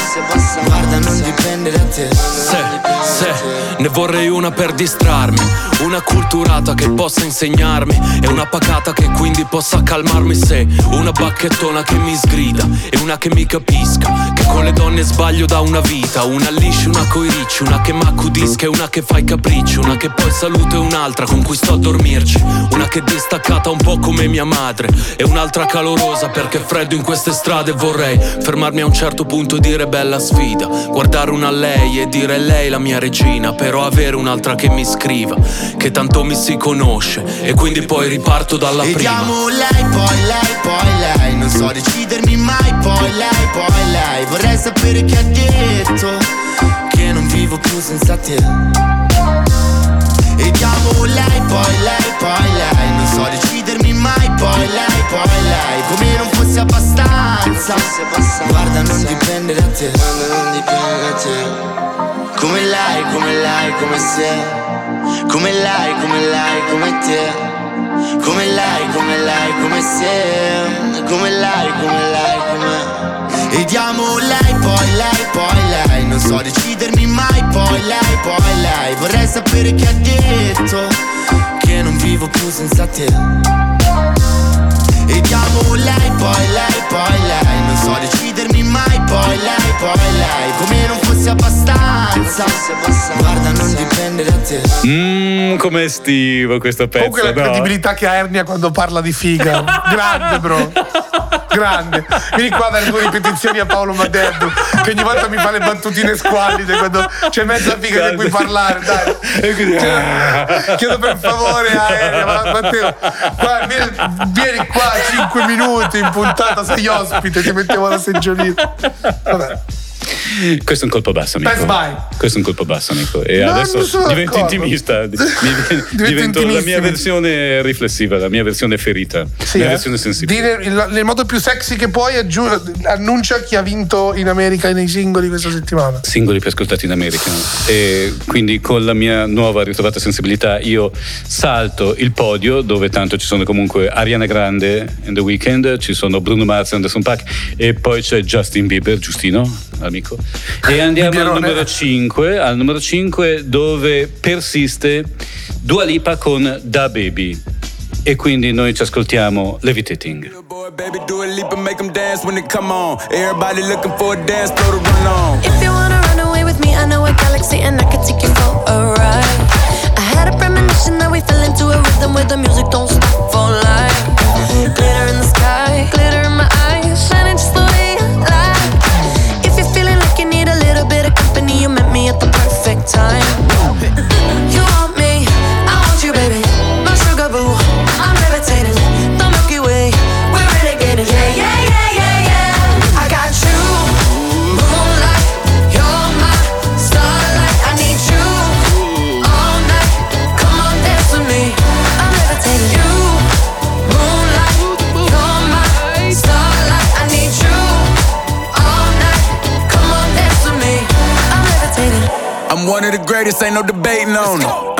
Guarda, non dipende da te.
Se, se, ne vorrei una per distrarmi. Una culturata che possa insegnarmi. E una pacata che quindi possa calmarmi. Se una bacchettona che mi sgrida. E una che mi capisca Che con le donne sbaglio da una vita. Una liscia, una coi ricci Una che m'accudisca e una che fa i capricci. Una che poi saluto e un'altra con cui sto a dormirci. Una che è distaccata un po' come mia madre. E un'altra calorosa perché è freddo in queste strade Vorrei fermarmi a un certo punto e dire bella sfida. Guardare una lei e dire lei la mia regina Però avere un'altra che mi scriva Che tanto mi si conosce E quindi poi riparto dalla prima.
Diamo lei, poi lei, poi lei Non so decidermi mai, poi lei, poi lei. Vorrei sapere chi ha detto Che non vivo più senza te. E diamo lei, poi lei, poi lei Non so decidermi poi lei, poi lei. Come non fosse abbastanza. Guarda, non dipende da te. Non dipende da te. Come lei, come lei, come se. Come lei, come lei, come te. Come lei, come lei, come se. Come lei, come lei, come. E diamo lei, poi lei, poi lei. Non so decidermi mai, poi lei, poi lei. Vorrei sapere chi ha detto Che non vivo più senza te E diamo lei, poi lei, poi lei Non so decidermi mai, poi lei, poi lei Come non fosse abbastanza Guarda, non dipende da te
Mmm, come estivo questo pezzo.
Comunque la
no?
credibilità che ha Ernia quando parla di figa. Grande, bro. Grande. Vieni qua a dare due ripetizioni a Paolo Madeddu, che ogni volta mi fa le battutine squallide quando c'è mezza figa di cui parlare. Dai.
Quindi-
Cioè, Chiedo per favore a Matteo, qua, vieni, vieni qua 5 minuti in puntata, sei ospite, ti mettiamo la seggiolina. Vabbè.
Questo è un colpo basso, amico.
Best Buy.
Questo è un colpo basso, amico. E
No,
adesso
non sono
divento
d'accordo.
intimista. Di- di- divento la mia versione riflessiva, la mia versione ferita,
Sì,
la mia
eh?
versione sensibile.
Dire il- nel modo più sexy che puoi, aggiu- annuncia chi ha vinto in America nei singoli questa settimana.
singoli più ascoltati in America e quindi con la mia nuova ritrovata sensibilità io salto il podio dove tanto ci sono comunque Ariana Grande in The Weeknd ci sono Bruno Mars e Anderson Paak e poi c'è Justin Bieber giustino amico e andiamo al numero 5 al numero 5 dove persiste Dua Lipa con Da Baby e quindi noi ci ascoltiamo Levitating
baby, do a leap and make them dance when they come on. Everybody looking for a dance floor to run on.
If you wanna run away with me, I know a galaxy and I can take you for a ride. I had a premonition that we fell into a rhythm where the music don't stop for life. Glitter in the sky, glitter in my eyes, time. You the
greatest, ain't no debating on it.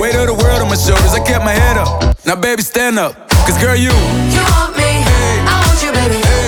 Weight of the world on my shoulders, I kept my head up. Now, baby, stand up, cause girl, you.
You want me, I want you, baby. My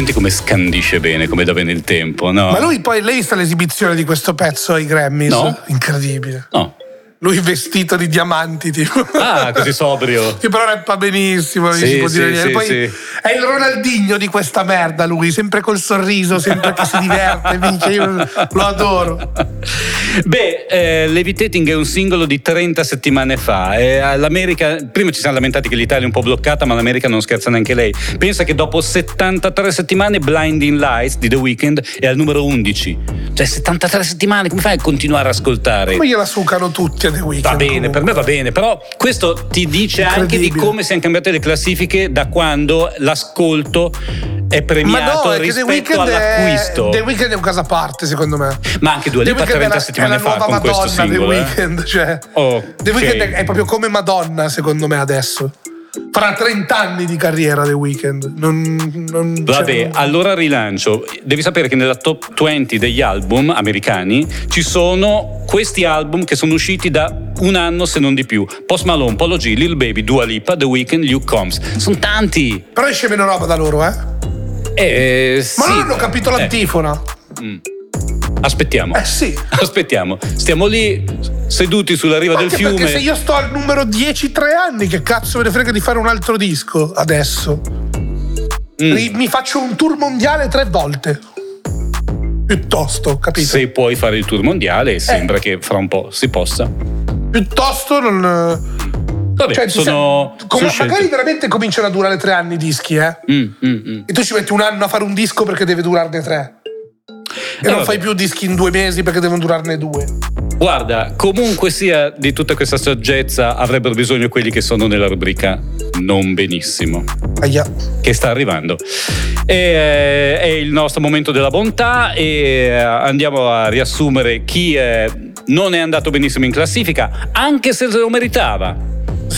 senti come scandisce bene come da bene il tempo no?
Ma lui poi, lei vista l'esibizione di questo pezzo ai Grammys?
No.
Incredibile.
no
Lui vestito di diamanti, tipo.
ah così sobrio
Che però rappa benissimo,
Sì,
si può
sì,
dire niente.
sì,
Poi
sì.
è il Ronaldinho di questa merda, lui, sempre col sorriso, sempre che si diverte, vince. Io lo adoro.
Beh, eh, Levitating è un singolo di 30 settimane fa. e l'America, prima ci siamo lamentati che l'Italia è un po' bloccata, ma l'America non scherza neanche lei. Pensa che dopo 73 settimane Blinding Lights di The Weeknd è al numero 11. Cioè 73 settimane, come fai a continuare a ascoltare?
Come gliela sucano tutti The Weeknd.
Va bene, per me va bene, però questo ti dice anche di come siano cambiate le classifiche da quando l'ascolto è premiato
no, è The
rispetto
Weeknd è,
all'acquisto.
The Weeknd è un caso a parte, secondo me.
Ma anche Dua
The
Lipa
Weeknd è
30
la-
settimane
è la
fa
nuova
con questo
Madonna,
singolo.
The
eh.
Weeknd, cioè.
Ok.
The Weeknd è proprio come Madonna, secondo me, adesso. Farà 30 anni di carriera The Weeknd. Non, non
Vabbè,
cioè,
allora rilancio. Devi sapere che nella top 20 degli album americani ci sono questi album che sono usciti da un anno se non di più. Post Malone, Polo G, Lil Baby, Dua Lipa, The Weeknd, Luke Combs. Sono tanti.
Però esce meno roba da loro, eh?
Eh,
Ma
sì.
non hanno capito
Eh,
l'antifona.
Aspettiamo.
Eh sì.
Aspettiamo. Stiamo lì seduti sulla riva del
Anche
fiume.
perché se io sto al numero 10 tre anni, che cazzo me ne frega di fare un altro disco adesso?
Mm.
Mi faccio un tour mondiale tre volte. Piuttosto, capito?
Se puoi fare il tour mondiale,
Eh.
sembra che fra un po' si possa.
Piuttosto non.
Vabbè,
Cioè,
sono,
sa- come-
sono
magari veramente cominciano a durare tre anni i dischi, eh?
Mm, mm, mm.
E tu ci metti un anno a fare un disco perché deve durarne tre. E non
vabbè.
fai più dischi in due mesi perché devono durarne due.
Guarda, comunque sia di tutta questa saggezza avrebbero bisogno quelli che sono nella rubrica non benissimo.
Aia.
Che sta arrivando. E, eh, è il nostro momento della bontà e eh, andiamo a riassumere chi eh, non è andato benissimo in classifica, anche se lo meritava.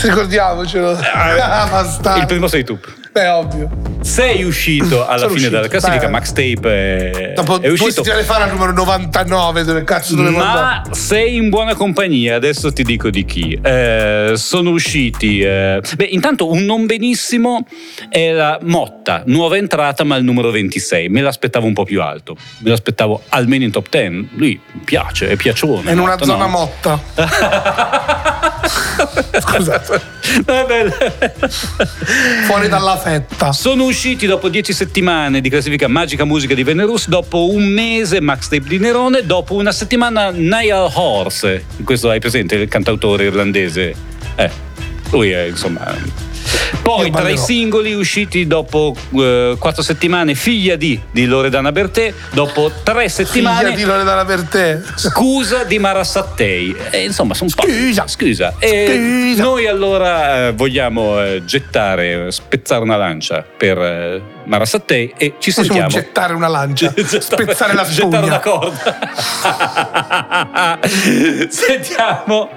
Ricordiamocelo. Bastardo.
Il primo sei tu.
È ovvio.
Sei uscito alla
Sono
fine
uscito,
della classifica,
beh.
Max Tape è,
Dopo
è uscito.
settimane fa era il numero 99, dove cazzo dovevo andare?
Ma sei in buona compagnia, adesso ti dico di chi. Eh, sono usciti. eh, Beh, intanto un non benissimo era Motta, nuova entrata, ma il numero 26. Me l'aspettavo un po' più alto. Me l'aspettavo almeno in top 10. Lui piace, è piacione.
È in una
Motta,
zona
no?
motta. Scusate. Fuori dalla fetta.
Sono usciti dopo 10 settimane di classifica Magica Musica di Venerus, dopo un mese Max Tape di Nerone, dopo una settimana Niall Horse. Questo hai presente, il cantautore irlandese? Eh, lui è insomma. Poi tra i singoli usciti dopo eh, quattro settimane, Figlia di di Loredana Bertè, dopo tre settimane.
Figlia di Loredana Bertè.
Scusa di Marasattei. E, insomma, sono.
Scusa.
Scusa. E noi allora eh, vogliamo eh, gettare, spezzare una lancia per eh, Marasattei e ci
Possiamo
sentiamo.
gettare una lancia, spezzare la
Gettare
spugna.
una corda. Sentiamo.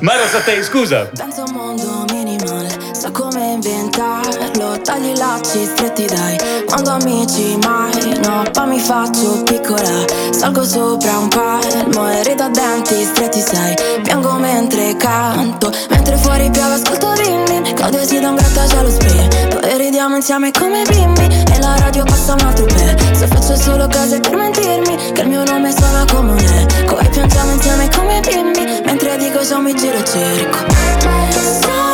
Marasattei, scusa.
Penso a un mondo minimal, so come inventarlo. Tagli i lacci stretti dai, quando amici mai No, poi mi faccio piccola, salgo sopra un palmo E rido a denti stretti sai, piango mentre canto Mentre fuori piove ascolto Rinni, cade si da un grattacielo spray. Poi ridiamo insieme come bimbi, e la radio passa un altro pezzo Faccio solo cose per mentirmi, che il mio nome suona come un eco E piangiamo insieme come bimbi, mentre dico ciao mi giro e cerco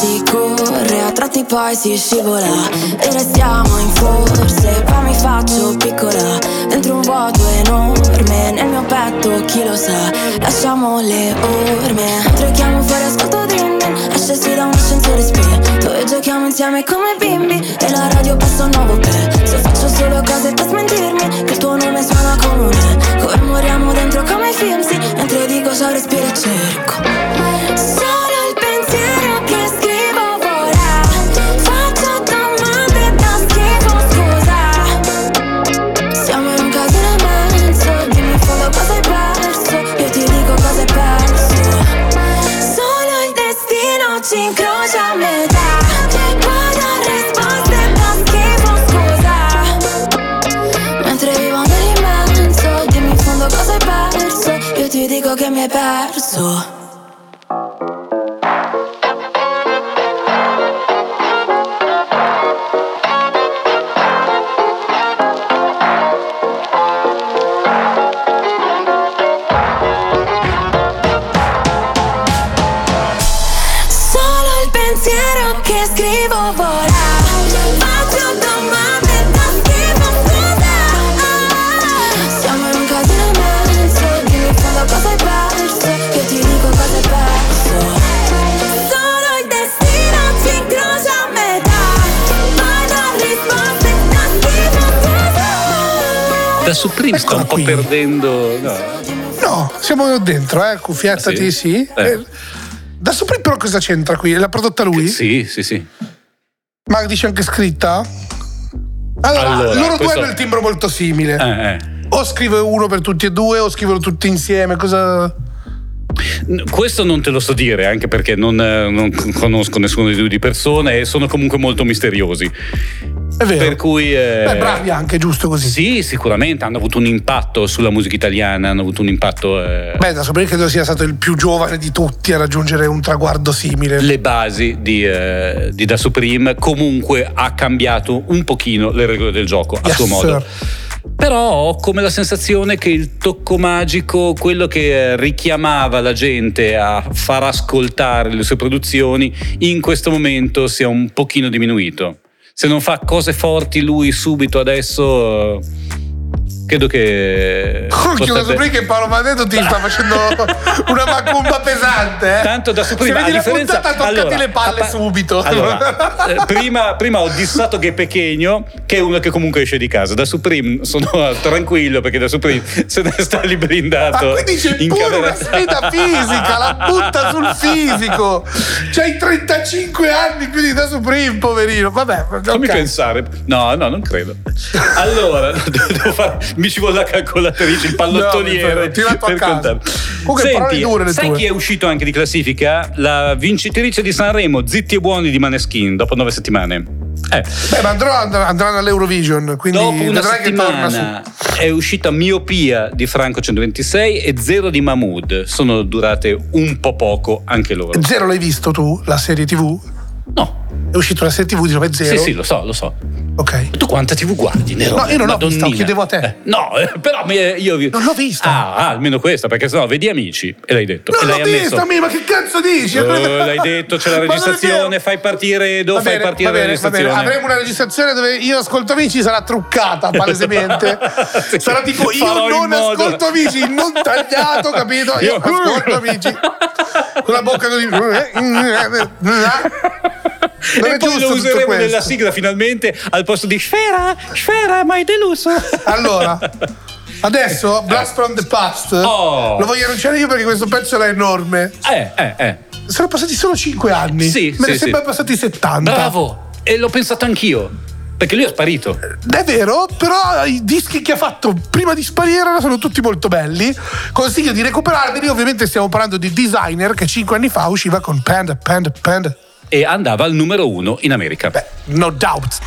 si corre A tratti poi si scivola. E restiamo in forze Poi mi faccio piccola. Dentro un vuoto enorme Nel mio petto chi lo sa? Lasciamo le orme. Mentre chiamo fuori ascolto din din Esce si da un ascensore spento E giochiamo insieme come bimbi E la radio passa un nuovo pezzo Faccio solo cose per smentirmi Che il tuo nome suona come un eco E moriamo dentro come i film sì Mentre dico ciao respiro e cerco dico
Supreme sta un po' perdendo. No.
No, siamo dentro, eh, cuffiettati,
Ah,
sì.
sì? Eh.
Eh, Da Supreme però cosa c'entra qui? L'ha prodotta lui?
Sì, sì, sì.
Ma dice anche scritta? Allora,
Allora,
loro due
questo-
hanno il timbro molto simile.
Eh, eh.
O scrive uno per tutti e due, o scrivono tutti insieme. Cosa.
Questo non te lo so dire, anche perché non, eh, non conosco nessuno di due di persona e sono comunque molto misteriosi.
È vero.
Per cui. eh,
Beh, bravi anche, giusto così.
Sì, sicuramente hanno avuto un impatto sulla musica italiana, hanno avuto un impatto. eh,
Beh, da Supreme credo sia stato il più giovane di tutti a raggiungere un traguardo simile.
le basi di, eh, di Da Supreme comunque ha cambiato un pochino le regole del gioco a
Yes,
suo modo.
sir.
Però ho come la sensazione che il tocco magico, quello che eh, richiamava la gente a far ascoltare le sue produzioni, in questo momento sia un pochino diminuito. Se non fa cose forti lui subito adesso, eh, credo che...
Occhio da
potrebbe-
Supreme che Paolo Madeddo ti sta facendo una macumba pesante. Eh?
Tanto da Supreme,
Se vedi la
differenza-
puntata, toccati
allora,
le palle
pa-
subito.
Allora, eh, prima, prima ho dissato che Pechegno, che è uno che comunque esce di casa. Da Supreme sono tranquillo perché da Supreme se ne sta lì blindato.
Ma quindi c'è pure
camera-
una sfida fisica, la butta sul fisico. C'hai 35 anni più di da Supreme, poverino. Vabbè,
Fammi
ok.
pensare. No, no, non credo. Allora, devo fare, mi ci vuole la calcolatrice, il pallottoliere.
No, tirato a
per
casa.
contare.
Comunque, parole dure
sai
tue.
chi è uscito anche di classifica? La vincitrice di Sanremo, Zitti e Buoni di Maneskin, dopo nove settimane. Eh.
Beh, ma andrò, andranno all'Eurovision, quindi
Dopo una settimana è uscita Miopia di Franco 126 e Zero di Mahmood. Sono durate un po' poco anche loro.
Zero l'hai visto tu, la serie TV?
No.
È uscita una serie TV di nome Zero?
Sì, sì, lo so, lo so.
Ok.
Tu quanta TV guardi, Nero?
No, io non l'ho vista,
Madonnina.
chiedevo a te.
Eh, no, eh, però mi- io.
Non l'ho vista.
Ah, ah, almeno questa, perché sennò vedi amici e l'hai detto.
Non
e l'hai
l'ho
ammesso.
vista, ma che cazzo dici?
Oh, l'hai detto, c'è la registrazione, fai partire Edo,
Va
fai
bene,
partire la
bene, bene.
registrazione.
Avremo una registrazione dove io ascolto amici sarà truccata palesemente. Sarà tipo io non
modo.
ascolto amici, non tagliato, capito? Io
Io-
ascolto amici. Con la bocca così. Non
e poi lo useremo nella sigla finalmente al posto di Sfera, Sfera, ma hai deluso.
Allora, adesso Blast from the Past
Oh.
lo voglio annunciare io perché questo pezzo era enorme.
Eh, eh, eh.
Sono passati solo 5 anni.
Sì,
Me ne
sì,
sembra
sì.
passati 70.
Bravo. E l'ho pensato anch'io. Perché lui è sparito.
È vero, però i dischi che ha fatto prima di sparire sono tutti molto belli. Consiglio di recuperarli. Ovviamente stiamo parlando di Designer che 5 anni fa usciva con Panda, Panda, Panda.
E andava al numero uno in America.
Beh, no doubt.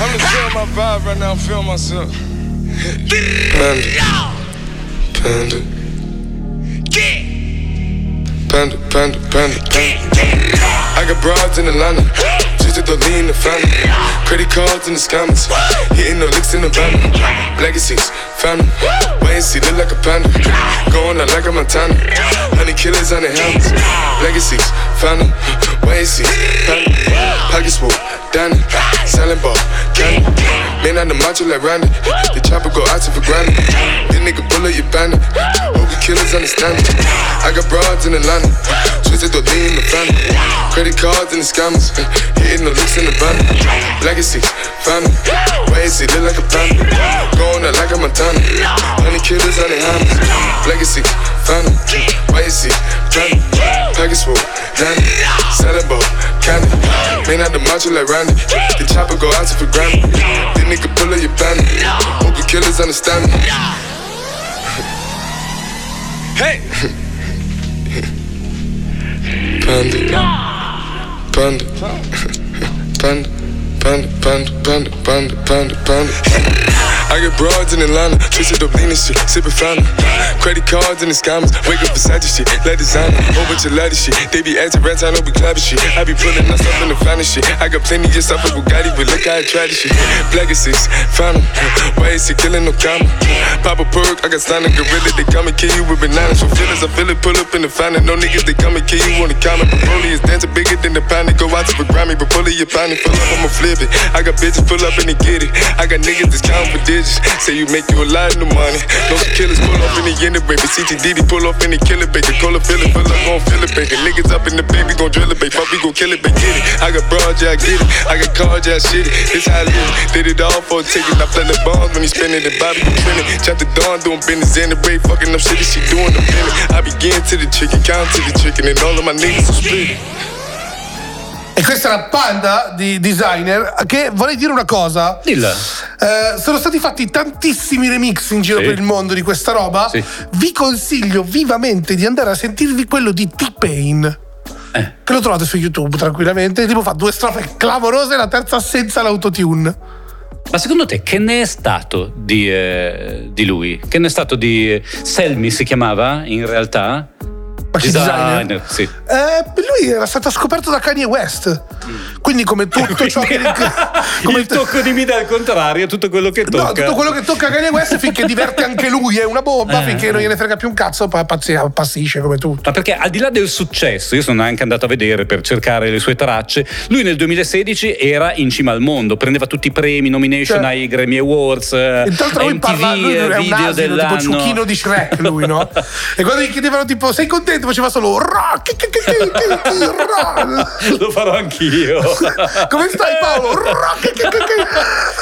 I'm feeling my vibe right now. I'm feeling myself. Panda. Panda. Panda, panda, panda. I got broads in Atlanta. Just to lean the family. Credit cards in the scammers. Hitting the licks in the van. Legacies, family. Wait and see, look like a panda. Going out like a Montana. Honey killers on their helmets. Legacies, family. Wait and see, family. Pockets full, Danny. Selling ball, candy. Man on the macho like Randy. The chopper go out to for granted. This nigga bullet you bandit. Killers understand it. I got broads in Atlanta. Twisted the lean in the family. Credit cards and the scammers. Hitting the looks in the van. Legacy, family. And see, look like a panda. Going out like a Montana. Honey killers on their hands. Legacy, family. And see, family. Full, Danny. Selling candy. Man out the macho like Randy. The chopper go out to for granted. This nigga pull up your bandit. Hope the killers understand me. Hey! Panda. Ah! Panda. Ah! Panda. Panda, panda, panda, panda, panda, panda. I got broads in Atlanta, twisted up lean and shit, sipping fountain. Credit cards in the scammers, wake up Versace shit, let designer, whole bunch of lattice shit. They be acting rats, I don't be clapping shit. I be pulling myself in the finest shit. I got plenty just off of Bugatti, but look how I try this shit. Black is six, found. Why is he killing no comma? Pop a perk, I got a gorilla, they come and kill you with bananas. For feelings, I feel it, pull up in the fountain. No niggas, they come and kill you on the comment. Broly is dancing bigger than the pound. They go out to the Grammy, but pull it, you pound it, pull up, I'ma flip it. I got bitches pull up and they get it. I got niggas that's counting for digits. Say you make you a lot of money. No killers pull up in the end, baby. CTDD pull up in the killer, baby. Call a feeling, pull up, gon' feel it, baby. Niggas up in the baby, gon' drill it, baby. Fuck, we gon' kill it, baby. Get it. I got broad, yeah, I get it. I got cards, yeah, I shit it. This how I live. Did it all for a ticket. I play the bombs when he spinning the Bobby, you trending. Chop the dawn, doing business in the break. Fucking up shit, she doing the minute. I begin to the chicken, count to the chicken, and all of my niggas are split.
E questa è la Panda di designer che vorrei dire una cosa.
Dilla.
Eh, sono stati fatti tantissimi remix in giro
Sì.
per il mondo di questa roba.
Sì.
Vi consiglio vivamente di andare a sentirvi quello di T-Pain.
Eh.
Che lo trovate su YouTube tranquillamente. Tipo fa due strofe clamorose e la terza senza l'autotune.
Ma secondo te che ne è stato di, eh, di lui? Che ne è stato di Selmi si chiamava in realtà?
Ma che designer?
sì.
Eh, lui era stato scoperto da Kanye West. Quindi, come tutto ciò che.
il tocco di Mida al contrario, tutto quello che tocca.
No, tutto quello che tocca a Kanye West finché diverte anche lui è una bomba,
Eh.
finché non gliene frega più un cazzo, pazzisce come tutto.
Ma perché al di là del successo, io sono anche andato a vedere per cercare le sue tracce, lui nel 2016 era in cima al mondo, prendeva tutti i premi, nomination
Cioè-
ai Grammy Awards, eh,
tra l'altro lui
MTV,
parla, lui è un asino, tipo
dell'anno.
ciuchino di Shrek lui, no? e quando gli chiedevano tipo sei contento faceva solo che- che- che- che- rock.
Lo farò anch'io.
Come stai Paolo? Che-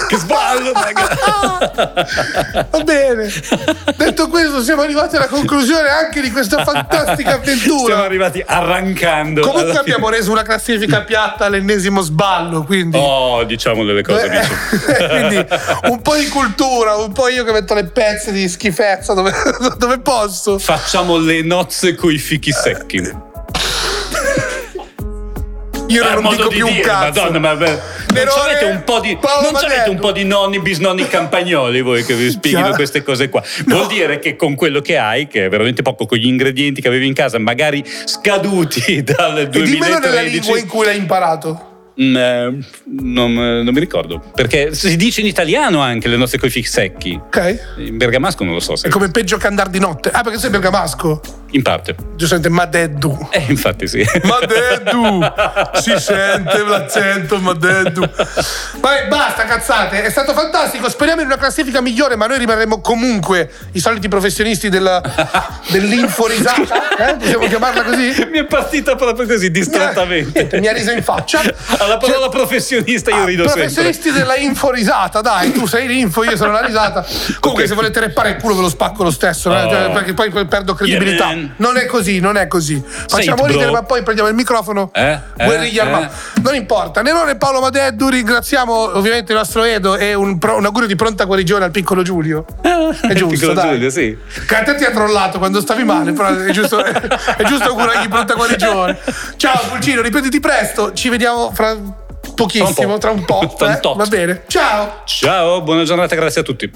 che
sballo,
Va bene. Detto questo siamo arrivati alla conclusione anche di questa fantastica
Siamo
avventura.
arrivati arrancando.
Comunque abbiamo reso una classifica piatta all'ennesimo sballo, quindi...
Oh, diciamo delle cose,
Eh,
amici.
Quindi un po' di cultura, un po' io che metto le pezze di schifezza dove, dove posso.
Facciamo le nozze coi fichi secchi.
Io non dico
di
più un
dire,
cazzo.
Madonna, ma beh, non
Nerone,
avete un po' di,
Paolo
non un po' di nonni, bisnonni campagnoli voi che vi spieghino queste cose qua. Vuol dire che con quello che hai, che è veramente poco, con gli ingredienti che avevi in casa, magari scaduti dal
E dimmelo nella lingua
2013.
in cui l'hai imparato.
Mm, eh, non, non mi ricordo. Perché si dice in italiano anche le nostre coi fichi secchi.
Ok?
In bergamasco non lo so se.
È come peggio che andare di notte. Ah, perché sei bergamasco?
In parte.
Giustamente, Madeddu.
Eh, infatti sì.
Madeddu! si sente l'accento, Madeddu. Vabbè, basta cazzate. È stato fantastico. Speriamo in una classifica migliore, ma noi rimarremo comunque i soliti professionisti della, dell'inforisata. Eh? Possiamo chiamarla così?
Mi è partita proprio così, distrattamente.
Mi ha riso in faccia.
Alla parola professionista io rido sempre.
Professionisti della inforisata, dai, tu sei l'info, io sono la risata. Comunque, se volete reppare il culo, ve lo spacco lo stesso, no?
Oh.
Cioè, perché poi perdo credibilità.
Yeah.
Non è così, non è così. Facciamo
bro.
ridere, ma poi prendiamo il microfono.
Eh? Eh?
Guerriglia
Eh?
armata. Non importa. Nerone e Paolo Madeddu, ringraziamo ovviamente il nostro Edo e un, pro- un augurio di pronta guarigione al piccolo Giulio. È giusto,
Piccolo
dai.
Giulio, sì.
Che a te ti ha trollato quando stavi male, però è giusto, è giusto augurargli pronta guarigione. Ciao Pulcino, ripetiti presto, ci vediamo fra pochissimo, tra un po'.
Tra un
eh?
tot.
Va bene. Ciao!
Ciao, buona giornata, grazie a tutti.